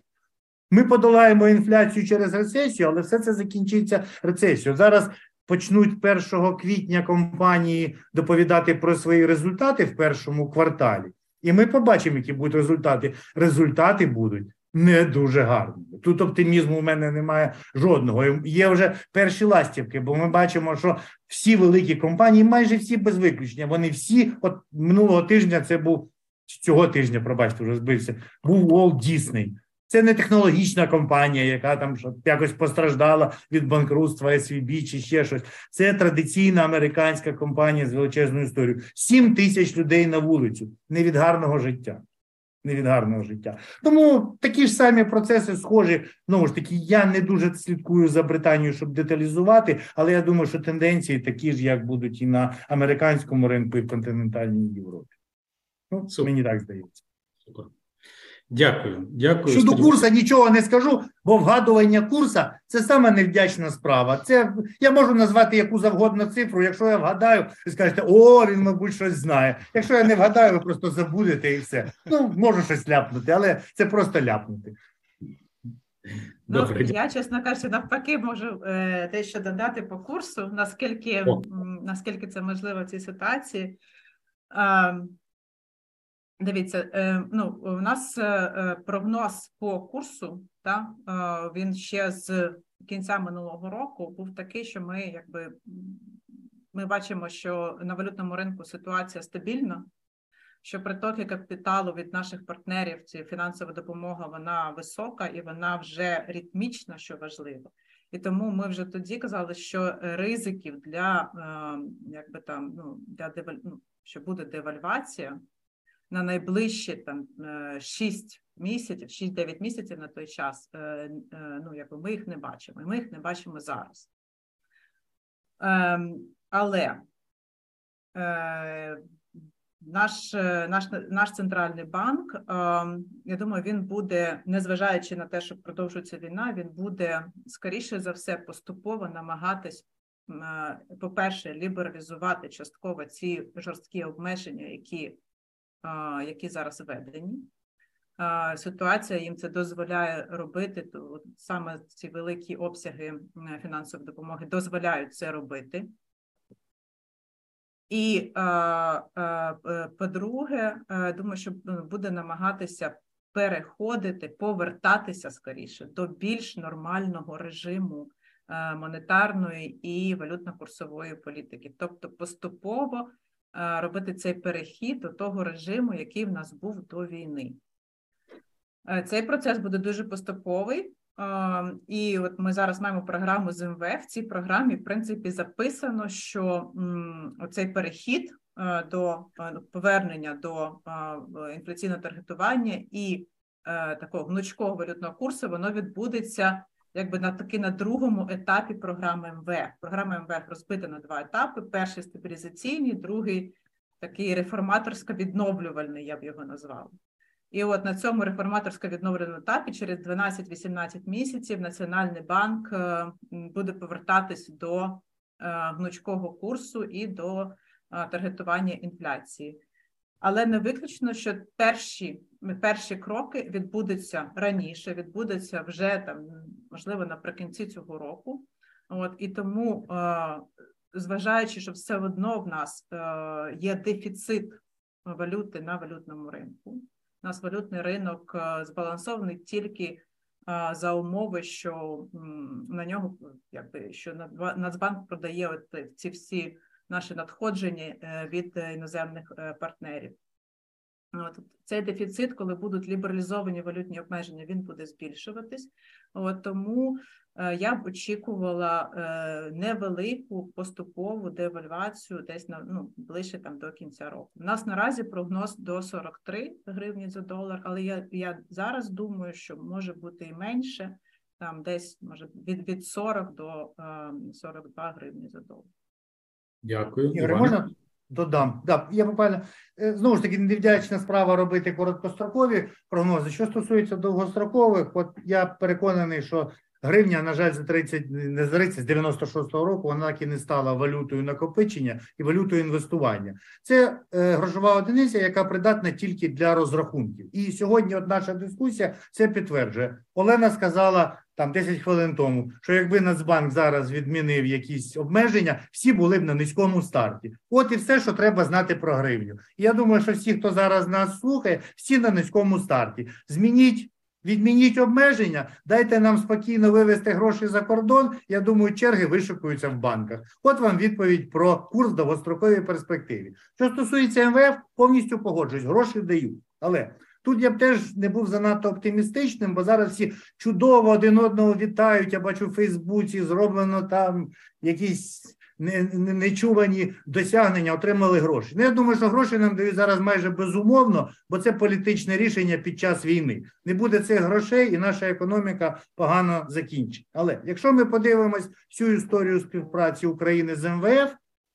ми подолаємо інфляцію через рецесію, але все це закінчиться рецесією. Зараз почнуть 1 квітня компанії доповідати про свої результати в першому кварталі, і ми побачимо, які будуть результати. Результати будуть не дуже гарні. Тут оптимізму у мене немає жодного. Є вже перші ластівки, бо ми бачимо, що всі великі компанії, майже всі без виключення, вони всі, от минулого тижня, це був цього тижня, пробачте, вже збився, був Walt Disney. Це не технологічна компанія, яка там якось постраждала від банкрутства SVB чи ще щось. Це традиційна американська компанія з величезною історією. Сім тисяч людей на вулицю не від гарного життя. Не від гарного життя. Тому такі ж самі процеси схожі. Знову ж таки, я не дуже слідкую за Британією, щоб деталізувати, але я думаю, що тенденції такі ж, як будуть і на американському ринку, і в континентальній Європі. Ну, Мені так здається. Супер. Дякую. Дякую. Щодо курсу нічого не скажу, бо вгадування курса це саме невдячна справа. Це я можу назвати яку завгодно цифру. Якщо я вгадаю, ви скажете, о, він, мабуть, щось знає. Якщо я не вгадаю, ви просто забудете і все. Ну, можу щось ляпнути, але це просто ляпнути. Ну, я, чесно кажучи, навпаки, можу е, дещо додати по курсу, наскільки наскільки це можливо в цій ситуації. Е, Дивіться, е, ну у нас е, е, прогноз по курсу, та він ще з кінця минулого року був такий, що ми якби ми бачимо, що на валютному ринку ситуація стабільна, що притоки капіталу від наших партнерів, ці фінансова допомога, вона висока і вона вже ритмічна, що важливо. І тому ми вже тоді казали, що ризиків для якби там ну для ну, що буде девальвація на найближчі там 6 е, місяців, 6-9 місяців на той час, е, е, ну якби ми їх не бачимо, і ми їх не бачимо зараз. Ем, але наш наш, наш центральний банк, я думаю, він буде, незважаючи на те, що продовжується війна, він буде скоріше за все поступово намагатись. По-перше, лібералізувати частково ці жорсткі обмеження, які які зараз введені. Ситуація їм це дозволяє робити, то саме ці великі обсяги фінансової допомоги дозволяють це робити. І по-друге, думаю, що буде намагатися переходити, повертатися скоріше до більш нормального режиму монетарної і валютно-курсової політики, тобто поступово робити цей перехід до того режиму, який в нас був до війни. Е, цей процес буде дуже поступовий, е, і от ми зараз маємо програму з МВФ. В цій програмі, в принципі, записано, що цей перехід до повернення до інфляційного таргетування і такого гнучкого валютного курсу воно відбудеться якби на таки на другому етапі програми МВФ. Програма МВФ розбита на два етапи: перший стабілізаційний, другий такий реформаторсько-відновлювальний, я б його назвала. І от на цьому реформаторсько-відновленому етапі через 12-18 місяців Національний банк е, буде повертатись до е, гнучкого курсу і до е, таргетування інфляції. Але не виключно, що перші перші кроки відбудуться раніше, відбудуться вже там, можливо, наприкінці цього року. От і тому, зважаючи, що все одно в нас є дефіцит валюти на валютному ринку. У нас валютний ринок е, збалансований тільки е, за умови, що на нього якби що Нацбанк продає от ці всі наші надходження е, від іноземних партнерів. От Цей дефіцит, коли будуть лібералізовані валютні обмеження, він буде збільшуватись. От Тому Е, я б очікувала е, невелику поступову девальвацію десь на ну ближче там до кінця року. У нас наразі прогноз до 43 гривні за долар, але я я зараз думаю, що може бути і менше, там десь може від від 40 до 42 е, гривні за долар. Дякую. Ігор, можна додам? Да, я буквально знову ж таки невдячна справа робити короткострокові прогнози. Що стосується довгострокових, от я переконаний, що Гривня, на жаль, за 30, не за 30, з 96-го року вона так і не стала валютою накопичення і валютою інвестування. Це е, грошова одиниця, яка придатна тільки для розрахунків. І сьогодні, от наша дискусія це підтверджує. Олена сказала там 10 хвилин тому, що якби Нацбанк зараз відмінив якісь обмеження, всі були б на низькому старті. От і все, що треба знати про гривню. І я думаю, що всі, хто зараз нас слухає, всі на низькому старті. Змініть. Відмініть обмеження, дайте нам спокійно вивести гроші за кордон. Я думаю, черги вишикуються в банках. От вам відповідь про курс в довгостроковій перспективі. Що стосується МВФ, повністю погоджуюсь, гроші дають. Але тут я б теж не був занадто оптимістичним, бо зараз всі чудово один одного вітають. Я бачу в Фейсбуці, зроблено там якісь нечувані досягнення отримали гроші. Ну, я думаю, що гроші нам дають зараз майже безумовно, бо це політичне рішення під час війни. Не буде цих грошей, і наша економіка погано закінчить. Але якщо ми подивимось всю історію співпраці України з МВФ,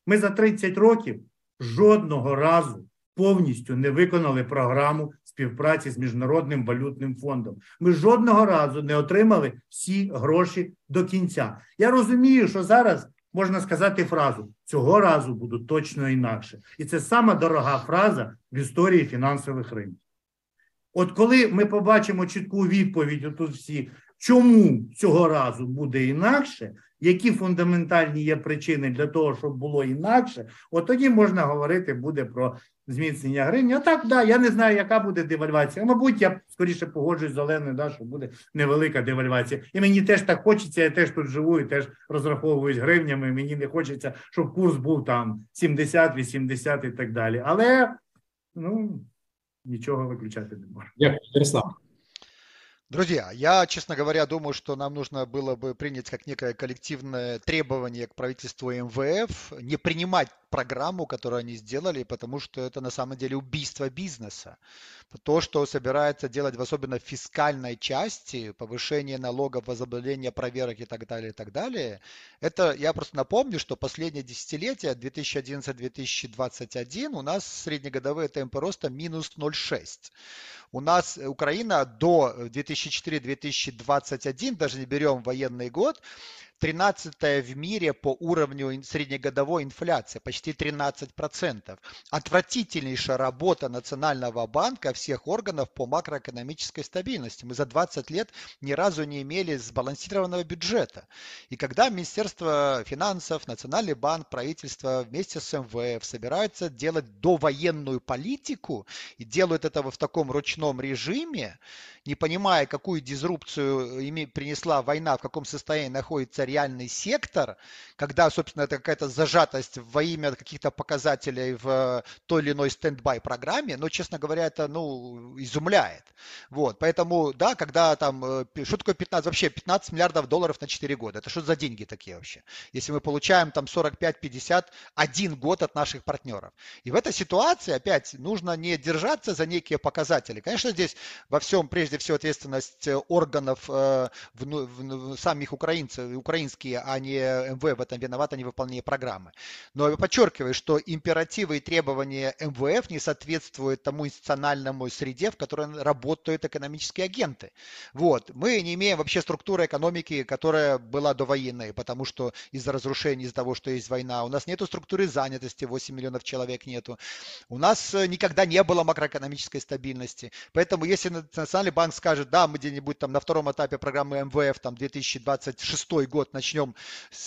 ми за 30 років жодного разу повністю не виконали програму співпраці з міжнародним валютним фондом. Ми жодного разу не отримали всі гроші до кінця. Я розумію, що зараз можна сказати фразу цього разу буду точно інакше. І це сама дорога фраза в історії фінансових ринків. От коли ми побачимо чітку відповідь тут всі, чому цього разу буде інакше, які фундаментальні є причини для того, щоб було інакше, от тоді можна говорити буде про зміцнення гривні. А так, да, я не знаю, яка буде девальвація. Мабуть, я скоріше погоджуюсь з Оленою, да, що буде невелика девальвація. І мені теж так хочеться, я теж тут живу і теж розраховуюсь гривнями. Мені не хочеться, щоб курс був там 70, 80 і так далі. Але ну нічого виключати не можна. Дякую, Ярослав. Друзья, я, честно говоря, думаю, что нам нужно было бы принять как некое коллективное требование к правительству МВФ не принимать программу, которую они сделали, потому что это на самом деле убийство бизнеса. То, что собирается делать в особенно фискальной части, повышение налогов, возобновление проверок и так далее, и так далее, это, я просто напомню, что последнее десятилетие, 2011-2021, у нас среднегодовые темпы роста минус 0,6. У нас Украина до 2004-2021, даже не берем военный год, 13 в мире по уровню среднегодовой инфляции, почти 13%. Отвратительнейшая работа Национального банка, всех органов по макроэкономической стабильности. Мы за 20 лет ни разу не имели сбалансированного бюджета. И когда Министерство финансов, Национальный банк, правительство вместе с МВФ собираются делать довоенную политику и делают это в таком ручном режиме, не понимая, какую дизрупцию принесла война, в каком состоянии находится реальный сектор, когда, собственно, это какая-то зажатость во имя каких-то показателей в той или иной стендбай программе, но, честно говоря, это, ну, изумляет. Вот, поэтому, да, когда там, э, что такое 15, вообще 15 миллиардов долларов на 4 года, это что за деньги такие вообще? Если мы получаем там 45-50 один год от наших партнеров. И в этой ситуации, опять, нужно не держаться за некие показатели. Конечно, здесь во всем, прежде всего, ответственность органов э, в, в, в, самих украинцев, украинские, а не МВ в этом виноваты невыполнение программы. Но я подчеркиваю, что императивы и требования МВФ не соответствуют тому институциональному среде, в которой работают экономические агенты. Вот. Мы не имеем вообще структуры экономики, которая была довоенной, потому что из-за разрушений, из-за того, что есть война. У нас нет структуры занятости, 8 миллионов человек нету. У нас э, никогда не было макроэкономической стабильности. Поэтому если Национальный банк скажет, да, мы где-нибудь там на втором этапе программы МВФ, там 2026 год начнем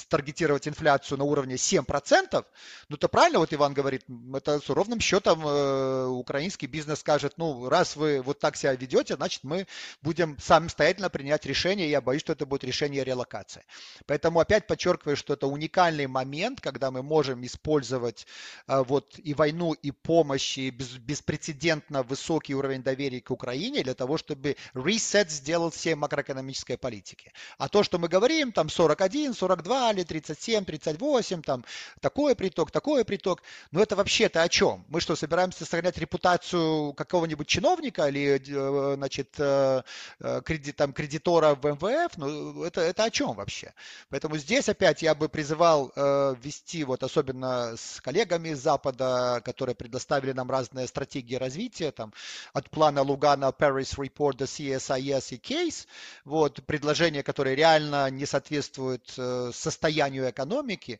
таргетировать инфляцию на уровне 7%, ну то правильно вот Иван говорит, это с ровным счетом э, украинский бизнес скажет, ну раз вы вот так себя ведете, значит мы будем самостоятельно принять решение, я боюсь, что это будет решение релокации. Поэтому опять подчеркиваю, что это уникальный момент, когда мы можем использовать э, вот и войну, и помощь, и без, беспрецедентно высокий уровень доверия к Украине для того, чтобы reset сделал всей макроэкономической политики. А то, что мы говорим, там 41, 42 или 37, 38, там такой приток, такой приток, ну это вообще-то о чем? Мы что, собираемся сохранять репутацию какого-нибудь чиновника или, э, значит, э, кредит, там, кредитора в МВФ? Ну это, это о чем вообще? Поэтому здесь опять я бы призывал э, вести, вот особенно с коллегами из Запада, которые предоставили нам разные стратегии развития, там, от плана Лугана, Paris Report до CSIS и Case, вот, предложения, которые реально не соответствуют э, состоянию экономики,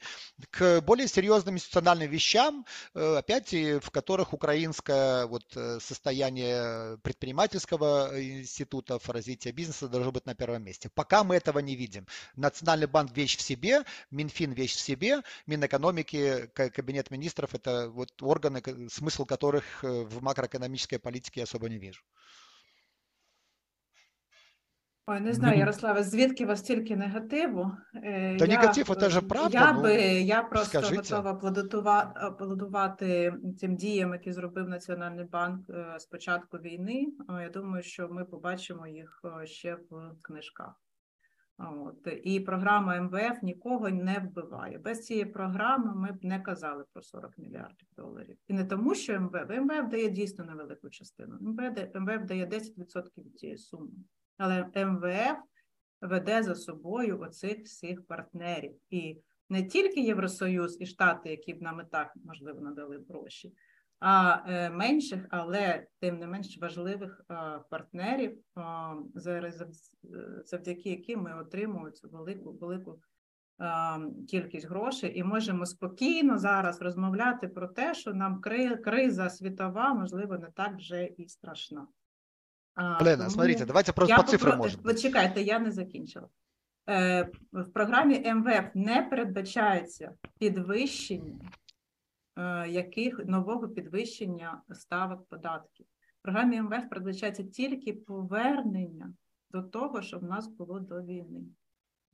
к более серьезным институциональным вещам, э, опять, в которых украинское вот, э, состояние предпринимательского института развития бизнеса должно быть на первом месте. Пока мы этого не видим. Национальный банк вещь в себе, Минфин вещь в себе, Минэкономики, Кабинет министров – это вот органы, смысл которых в макроэкономической политике я особо не вижу. Ой, не знаю, Ярославе, звідки у вас стільки негативу? Та я, негатив це ж правда. Я би я просто скажите. готова аплодувати, аплодувати цим діям, які зробив Національний банк з початку війни. Я думаю, що ми побачимо їх ще в книжках. От. І програма МВФ нікого не вбиває. Без цієї програми ми б не казали про 40 мільярдів доларів. І не тому, що МВФ МВФ дає дійсно невелику частину. МВФ, МВФ дає 10% від цієї суми. Але МВФ веде за собою оцих всіх партнерів. І не тільки Євросоюз і Штати, які б нам і так можливо надали гроші, а е, менших, але тим не менш важливих партнерів, завдяки яким ми отримуємо цю велику велику кількість грошей, і можемо спокійно зараз розмовляти про те, що нам криза світова, можливо, не так вже і страшна. Лена, тому... смотрите, давайте просто по цифрам можемо. Ви чекайте, я не закінчила. Е, В програмі МВФ не передбачається підвищення е, яких нового підвищення ставок податків. В програмі МВФ передбачається тільки повернення до того, що в нас було до війни.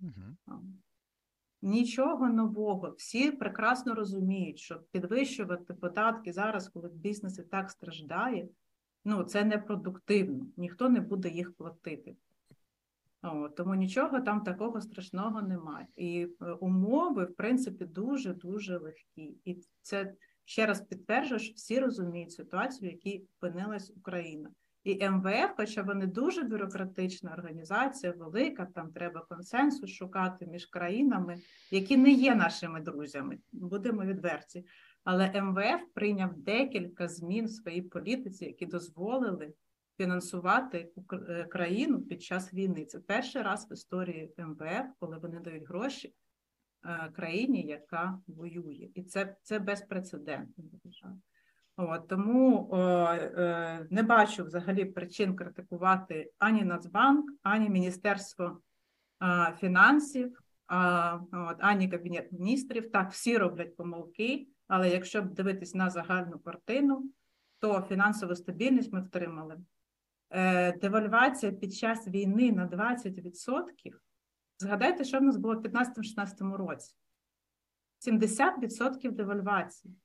Угу. Нічого нового. Всі прекрасно розуміють, що підвищувати податки зараз, коли бізнес і так страждає ну це непродуктивно, ніхто не буде їх платити. О, тому нічого там такого страшного немає. І е, умови, в принципі, дуже-дуже легкі. І це ще раз підтверджує, що всі розуміють ситуацію, в якій опинилась Україна. І МВФ, хоча вони дуже бюрократична організація, велика, там треба консенсус шукати між країнами, які не є нашими друзями. Будемо відверті. Але МВФ прийняв декілька змін в своїй політиці, які дозволили фінансувати е, країну під час війни. Це перший раз в історії МВФ, коли вони дають гроші е, країні, яка воює, і це це безпрецедентно. От, Тому о, е, не бачу взагалі причин критикувати ані Нацбанк, ані Міністерство е, фінансів, а, от, ані Кабінет міністрів. Так, всі роблять помилки. Але якщо дивитись на загальну картину, то фінансову стабільність ми втримали. Е, девальвація під час війни на 20% Згадайте, що в нас було в 15-16 році. 70% девальвації.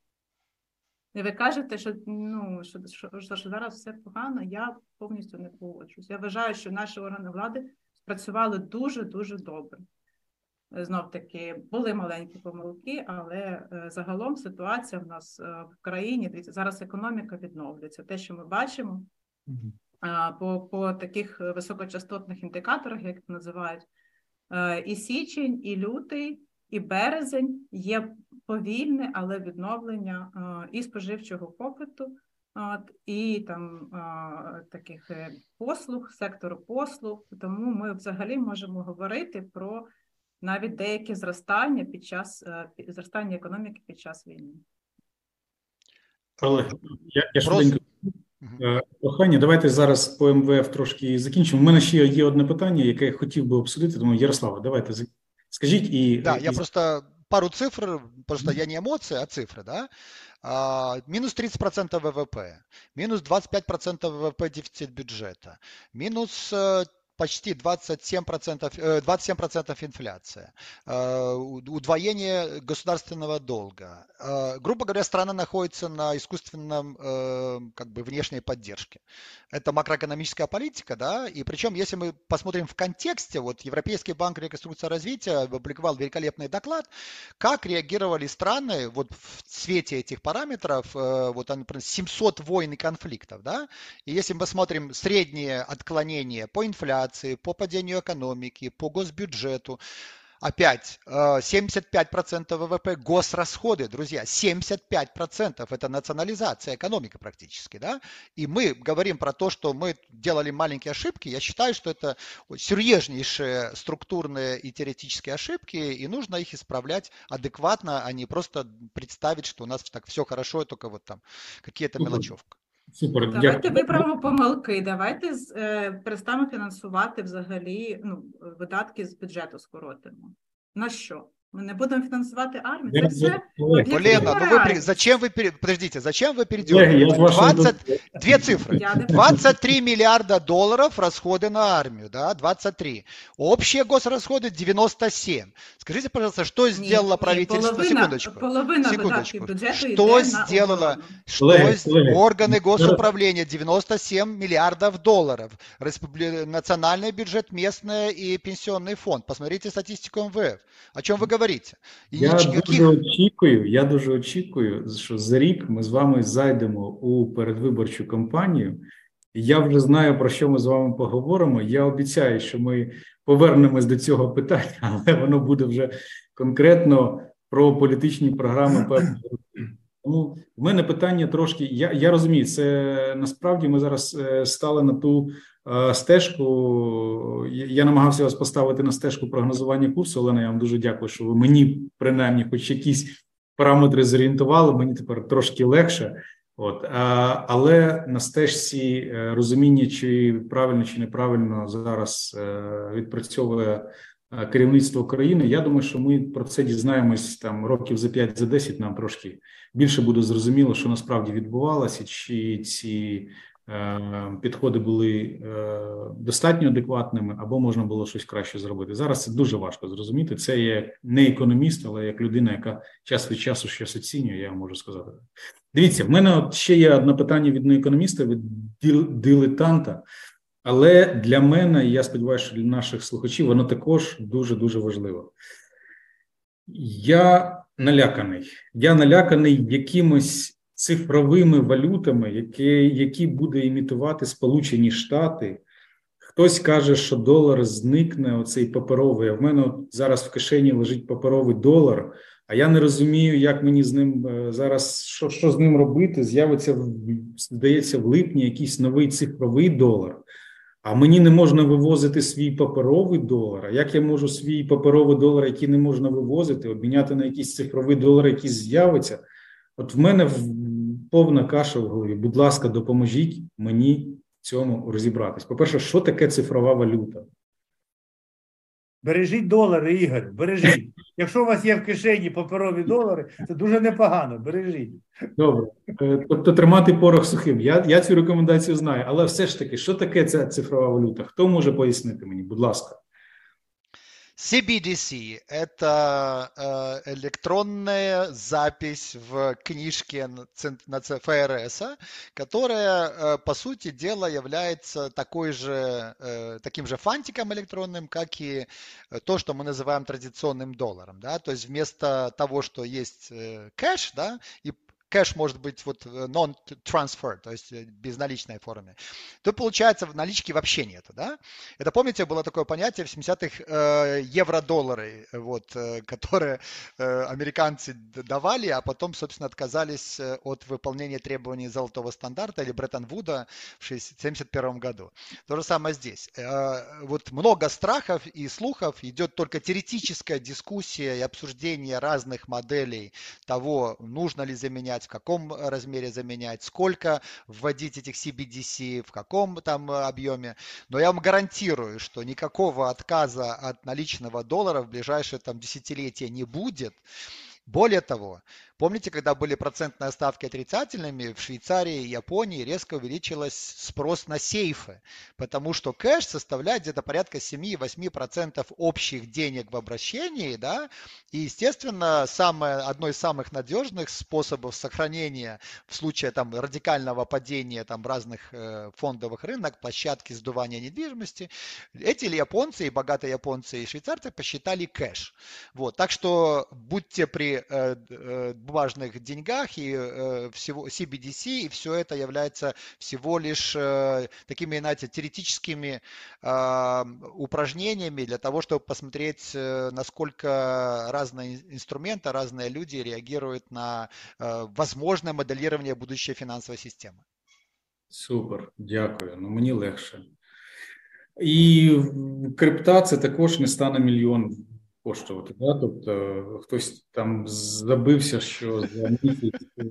І ви кажете, що ну, що, що, що зараз все погано, я повністю не погоджуюсь. Я вважаю, що наші органи влади спрацювали дуже-дуже добре. Знов таки були маленькі помилки, але е, загалом ситуація в нас е, в країні зараз економіка відновлюється. Те, що ми бачимо по по таких високочастотних індикаторах, як називають, е, і січень, і лютий, і березень є повільне, але відновлення і споживчого попиту, і там таких послуг, сектору послуг. Тому ми взагалі можемо говорити про навіть деякі зростання під час е, зростання економіки під час війни. Але я, я швиденько е, прохання. Давайте зараз по МВФ трошки закінчимо. У мене ще є одне питання, яке я хотів би обсудити. Тому Ярослава, давайте скажіть і да, і... я просто пару цифр, просто я не эмоции, а цифры, да. А, минус 30% ВВП, минус 25% ВВП дефицит бюджета, минус э, почти 27%, 27% э, инфляция, э, удвоение государственного долга. Э, грубо говоря, страна находится на искусственном как бы внешней поддержке. Это макроэкономическая политика, да, и причем, если мы посмотрим в контексте, вот Европейский банк реконструкции и развития опубликовал великолепный доклад, как реагировали страны вот в свете этих параметров, вот, например, 700 войн и конфликтов, да, и если мы посмотрим среднее отклонение по инфляции, инфляции, по падению экономики, по госбюджету. Опять 75% э, ВВП госрасходы, друзья, 75% это национализация экономики практически, да, и мы говорим про то, что мы делали маленькие ошибки, я считаю, что это серьезнейшие структурные и теоретические ошибки, и нужно их исправлять адекватно, а не просто представить, что у нас так все хорошо, только вот там какие-то мелочевка. Супер, давайте дякую. виправимо помилки. Давайте е, перестанемо фінансувати взагалі ну, видатки з бюджету скоротимо. На що? Мы не будем финансовать армию. Это все Лена, ну вы, зачем вы, подождите, зачем вы перейдете? 20, две цифры. 23 миллиарда долларов расходы на армию, да, 23. Общие госрасходы 97. Скажите, пожалуйста, что сделало правительство? Половина, секундочку. Половина секундочку. Что сделало, что органы госуправления 97 миллиардов долларов. Национальный бюджет, местный и пенсионный фонд. Посмотрите статистику МВФ. О чем вы говорите. І я ніяких... дуже очікую. Я дуже очікую, що за рік ми з вами зайдемо у передвиборчу кампанію. Я вже знаю про що ми з вами поговоримо. Я обіцяю, що ми повернемось до цього питання, але воно буде вже конкретно про політичні програми. Тому в мене питання трошки. Я я розумію, це насправді ми зараз е, стали на ту стежку. Я намагався вас поставити на стежку прогнозування курсу. Олена, я вам дуже дякую, що ви мені принаймні, хоч якісь параметри зорієнтували. Мені тепер трошки легше. От але на стежці е, розуміння, чи правильно чи неправильно зараз е, відпрацьовує керівництво країни. Я думаю, що ми про це дізнаємось там років за 5 за 10 Нам трошки більше буде зрозуміло, що насправді відбувалося, чи ці Е, підходи були е, достатньо адекватними, або можна було щось краще зробити. Зараз це дуже важко зрозуміти. Це є не економіст, але як людина, яка час від часу щось оцінює, я можу сказати. Дивіться, в мене от ще є одне питання від неекономіста, від дилетанта. Але для мене, я сподіваюся, що для наших слухачів воно також дуже дуже важливо. Я наляканий. Я наляканий якимось цифровими валютами, які які буде імітувати Сполучені Штати. Хтось каже, що долар зникне, оцей паперовий. А в мене от зараз в кишені лежить паперовий долар. А я не розумію, як мені з ним е, зараз що що з ним робити. З'явиться здається, в липні якийсь новий цифровий долар. А мені не можна вивозити свій паперовий долар. А як я можу свій паперовий долар, який не можна вивозити, обміняти на якийсь цифровий долар, який з'явиться? От в мене повна каша в голові. Будь ласка, допоможіть мені в цьому розібратись. По-перше, що таке цифрова валюта? Бережіть долари, Ігор, бережіть. Якщо у вас є в кишені паперові долари, це дуже непогано. Бережіть. Добре. Е, тобто тримати порох сухим. Я я цю рекомендацію знаю, але все ж таки, що таке ця цифрова валюта? Хто може пояснити мені? Будь ласка. CBDC – это э, электронная запись в книжке на ФРС, которая, э, по сути дела, является такой же, э, таким же фантиком электронным, как и то, что мы называем традиционным долларом. Да? То есть вместо того, что есть кэш да, и кэш может быть вот э, non-transfer, то есть э, безналичной форме, то получается в наличке вообще нету, да? Это, помните, было такое понятие в 70-х э, евро-доллары, вот, э, которые э, американцы давали, а потом, собственно, отказались э, от выполнения требований золотого стандарта или Бреттон-Вуда в 1971 году. То же самое здесь. Э, вот много страхов и слухов, идет только теоретическая дискуссия и обсуждение разных моделей того, нужно ли заменять заменять, в каком размере заменять, сколько вводить этих CBDC, в каком там э, объеме. Но я вам гарантирую, что никакого отказа от наличного доллара в ближайшее там десятилетие не будет. Более того, Помните, когда были процентные ставки отрицательными, в Швейцарии и Японии резко увеличилась спрос на сейфы, потому что кэш составляет где-то порядка 7-8% общих денег в обращении, да, и, естественно, самое, одно из самых надежных способов сохранения в случае там радикального падения там разных э, фондовых рынок, площадки сдувания недвижимости, эти японцы и богатые японцы и швейцарцы посчитали кэш. Вот, так что будьте при э, э, бумажных деньгах и э, всего CBDC, и все это является всего лишь э, такими, знаете, теоретическими э, упражнениями для того, чтобы посмотреть, э, насколько разные инструменты, разные люди реагируют на э, возможное моделирование будущей финансовой системы. Супер, дякую. Ну мені легше. І крипта це також не стане мільйон коштувати. Да? Тобто хтось там забився, що за місяць е,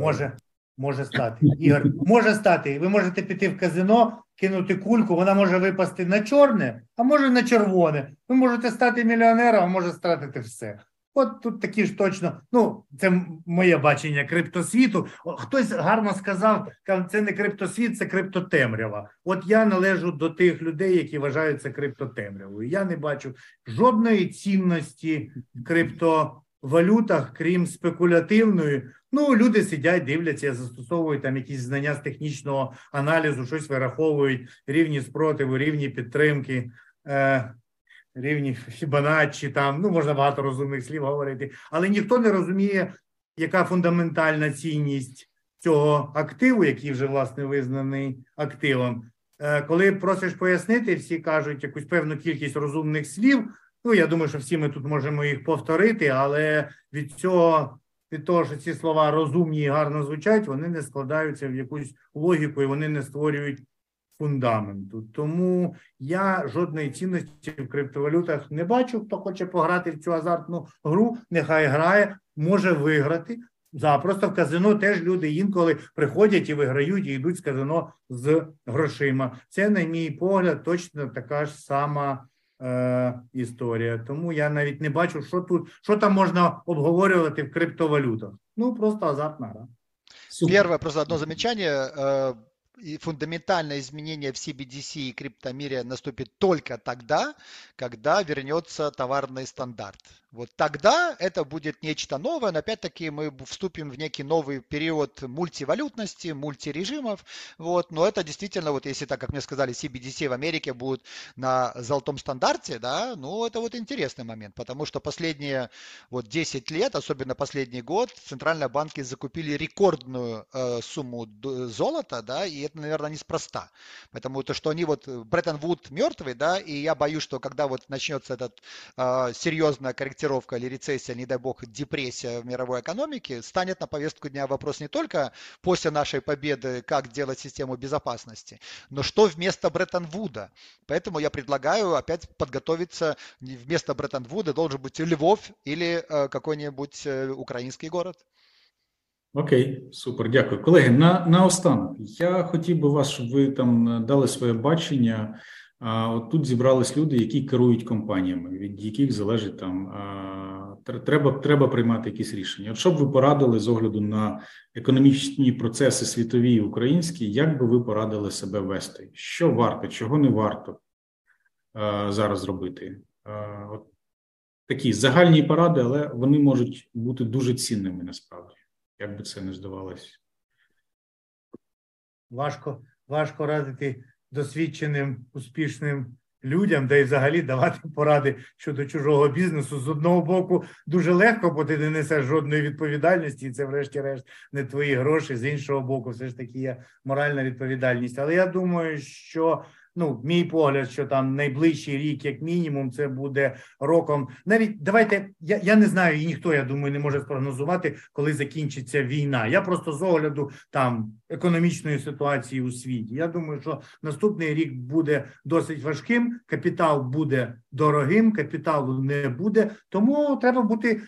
може. Може стати. Ігор, може стати. Ви можете піти в казино, кинути кульку, вона може випасти на чорне, а може на червоне. Ви можете стати мільйонером, а може стратити все. От тут такі ж точно, ну це моє бачення криптосвіту. Хтось гарно сказав, це не криптосвіт, це криптотемрява. От я належу до тих людей, які вважають це криптотемрявою. Я не бачу жодної цінності в криптовалютах, крім спекулятивної. Ну, люди сидять, дивляться, застосовують там якісь знання з технічного аналізу, щось вираховують рівні спротиву, рівні підтримки. Рівні Фібоначчі, там ну можна багато розумних слів говорити, але ніхто не розуміє, яка фундаментальна цінність цього активу, який вже власне визнаний активом. Е, коли просиш пояснити, всі кажуть якусь певну кількість розумних слів. Ну я думаю, що всі ми тут можемо їх повторити, але від цього. Від того, що ці слова розумні і гарно звучать, вони не складаються в якусь логіку і вони не створюють фундаменту. Тому я жодної цінності в криптовалютах не бачу. Хто хоче пограти в цю азартну гру, нехай грає, може виграти. Запросто в казино теж люди інколи приходять і виграють, і йдуть з казино з грошима. Це, на мій погляд, точно така ж сама е, історія. Тому я навіть не бачу, що тут що там можна обговорювати в криптовалютах. Ну просто азартна гра. Первое просто одно замечание. И фундаментальное изменение в CBDC и криптомире наступит только тогда, когда вернется товарный стандарт. Вот тогда это будет нечто новое, но опять-таки мы вступим в некий новый период мультивалютности, мультирежимов, вот, но это действительно, вот если так, как мне сказали, CBDC в Америке будут на золотом стандарте, да, ну это вот интересный момент, потому что последние вот 10 лет, особенно последний год, центральные банки закупили рекордную э, сумму золота, да, и это, наверное, неспроста, потому то, что они вот, Бреттон Вуд мертвый, да, и я боюсь, что когда вот начнется этот э, серьезная корректировка корректировка или рецессия, не дай бог, депрессия в мировой экономике, станет на повестку дня вопрос не только после нашей победы, как делать систему безопасности, но что вместо Бреттон-Вуда. Поэтому я предлагаю опять подготовиться, вместо Бреттон-Вуда должен быть Львов или э, какой-нибудь э, украинский город. Окей, супер, дякую. Колеги, на наостанок, я хотів би вас, щоб ви там дали своє бачення от тут зібрались люди, які керують компаніями, від яких залежить там треба треба приймати якісь рішення. От що б ви порадили з огляду на економічні процеси світові і українські, як би ви порадили себе вести? Що варто, чого не варто зараз робити? от такі загальні поради, але вони можуть бути дуже цінними насправді, як би це не здавалося. Важко, важко радити досвідченим, успішним людям, де й взагалі давати поради щодо чужого бізнесу з одного боку дуже легко, бо ти не несеш жодної відповідальності, і це, врешті-решт, не твої гроші. З іншого боку, все ж таки є моральна відповідальність. Але я думаю, що ну, мій погляд, що там найближчий рік, як мінімум, це буде роком. Навіть давайте я я не знаю, і ніхто я думаю не може спрогнозувати, коли закінчиться війна. Я просто з огляду там економічної ситуації у світі. Я думаю, що наступний рік буде досить важким. Капітал буде дорогим, капіталу не буде, тому треба бути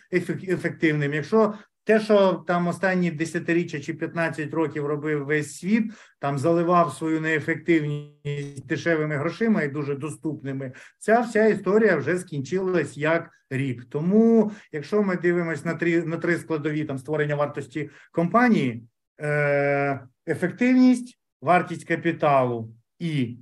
ефективним. Якщо те, що там останні десятиріччя чи 15 років робив весь світ, там заливав свою неефективність дешевими грошима і дуже доступними. Ця вся історія вже скінчилась як рік. Тому, якщо ми дивимося на три на три складові там створення вартості компанії, е, ефективність, вартість капіталу і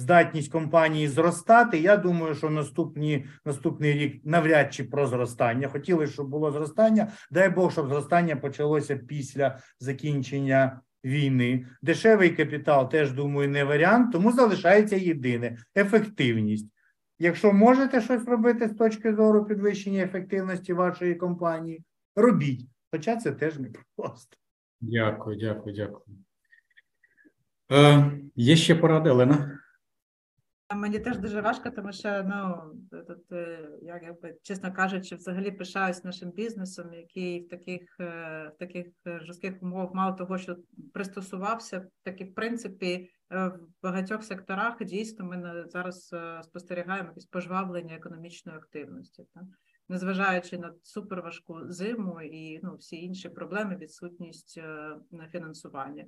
здатність компанії зростати. Я думаю, що наступні наступний рік навряд чи про зростання. Хотіли, щоб було зростання. Дай Бог, щоб зростання почалося після закінчення війни. Дешевий капітал теж думаю, не варіант, тому залишається єдине ефективність. Якщо можете щось робити з точки зору підвищення ефективності вашої компанії, робіть. Хоча це теж не просто. Дякую, дякую, дякую. Е, Є ще поради, Олена? Мені теж дуже важко, тому що ну тут е, я якби чесно кажучи, взагалі пишаюсь нашим бізнесом, який в таких е, в таких жорстких умовах мало того, що пристосувався, так і в принципі е, в багатьох секторах дійсно ми зараз спостерігаємо якесь пожвавлення економічної активності, так? незважаючи на суперважку зиму і ну всі інші проблеми, відсутність фінансування.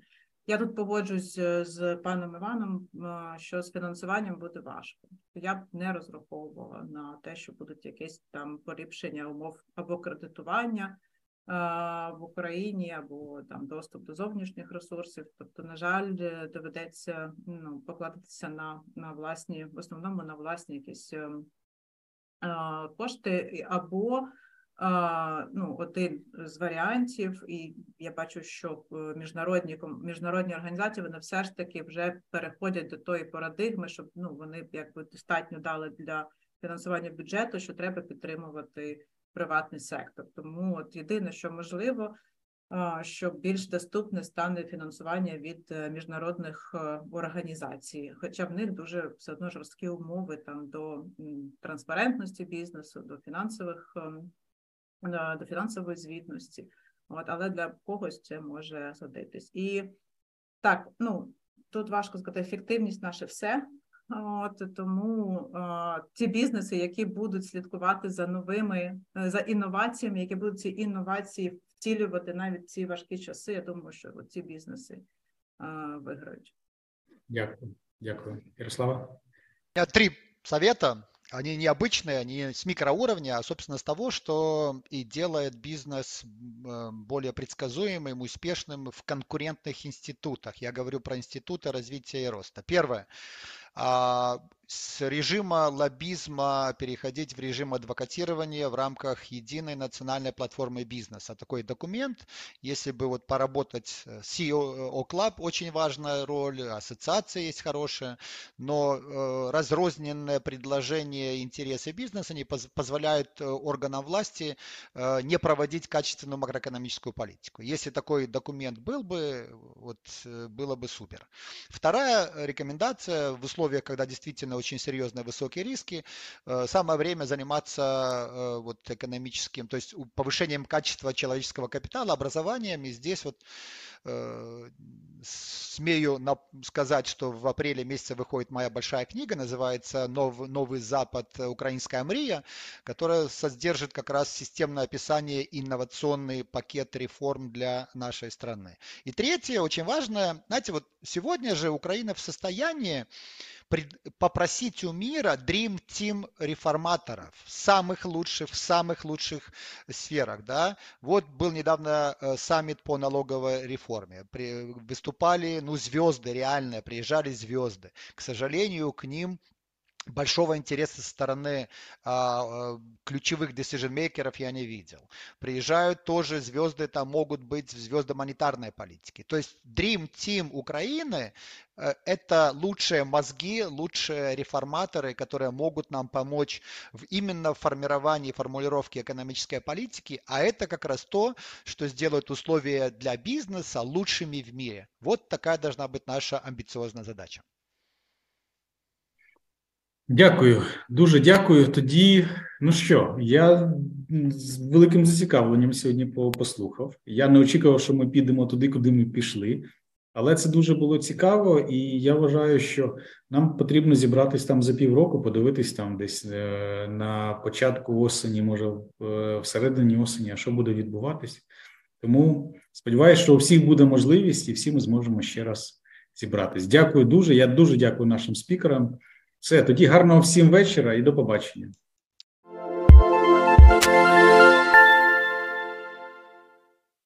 Я тут погоджуюсь е, з паном Іваном, е, що з фінансуванням буде важко. Я б не розраховувала на те, що будуть якісь там поліпшення умов або кредитування е, в Україні, або там доступ до зовнішніх ресурсів. Тобто, на жаль, доведеться ну, покладатися на на власні, в основному на власні якісь кошти або ну, один з варіантів, і я бачу, що міжнародні міжнародні організації вони все ж таки вже переходять до тої парадигми, щоб ну вони якби достатньо дали для фінансування бюджету, що треба підтримувати приватний сектор. Тому от єдине, що можливо, що більш доступне стане фінансування від е, міжнародних е, організацій, хоча в них дуже все одно жорсткі умови там до транспарентності бізнесу, до фінансових ем, до фінансової звітності, от, але для когось це може згодитись. І так, ну тут важко сказати, ефективність наше все. От тому е, ті бізнеси, які будуть слідкувати за новими за інноваціями, які будуть ці інновації втілювати навіть ці важкі часи. Я думаю, що ці бізнеси е, виграють. Дякую, дякую, Ярослава. Три совета они необычные, они с микроуровня, а собственно с того, что и делает бизнес э, более предсказуемым, успешным в конкурентных институтах. Я говорю про институты развития и роста. Первое. С режима лоббизма переходить в режим адвокатирования в рамках единой национальной платформы бизнеса. Такой документ, если бы вот поработать CEO Club, очень важная роль, ассоциация есть хорошая, но э, разрозненное предложение интересы бизнеса не поз позволяют э, органам власти э, не проводить качественную макроэкономическую политику. Если такой документ был бы, вот, было бы супер. Вторая рекомендация в условиях, когда действительно очень серьезные высокие риски. Э, самое время заниматься э, вот экономическим, то есть повышением качества человеческого капитала, образованием. И здесь вот э, смею сказать, что в апреле месяце выходит моя большая книга, называется «Новый Запад. Украинская мрия», которая содержит как раз системное описание инновационный пакет реформ для нашей страны. И третье, очень важное, знаете, вот сегодня же Украина в состоянии попросить у мира Dream Team реформаторов, самых лучших, в самых лучших сферах. Да? Вот был недавно э, саммит по налоговой реформе. При, выступали ну, звезды реальные, приезжали звезды. К сожалению, к ним большого интереса со стороны а, ключевых decision-мейкеров я не видел. Приезжают тоже звезды, там могут быть звезды монетарной политики. То есть Dream Team Украины э, это лучшие мозги, лучшие реформаторы, которые могут нам помочь в именно формировании и формулировке экономической политики, а это как раз то, что сделает условия для бизнеса лучшими в мире. Вот такая должна быть наша амбициозная задача. Дякую, дуже дякую. Тоді, ну що, я з великим зацікавленням сьогодні послухав. Я не очікував, що ми підемо туди, куди ми пішли, але це дуже було цікаво, і я вважаю, що нам потрібно зібратись там за півроку, подивитись там десь е, на початку осені, може е, всередині осені, а що буде відбуватись. Тому сподіваюся, що у всіх буде можливість, і всі ми зможемо ще раз зібратись. Дякую дуже. Я дуже дякую нашим спікерам. Все, тоді гарного всім вечора і до побачення.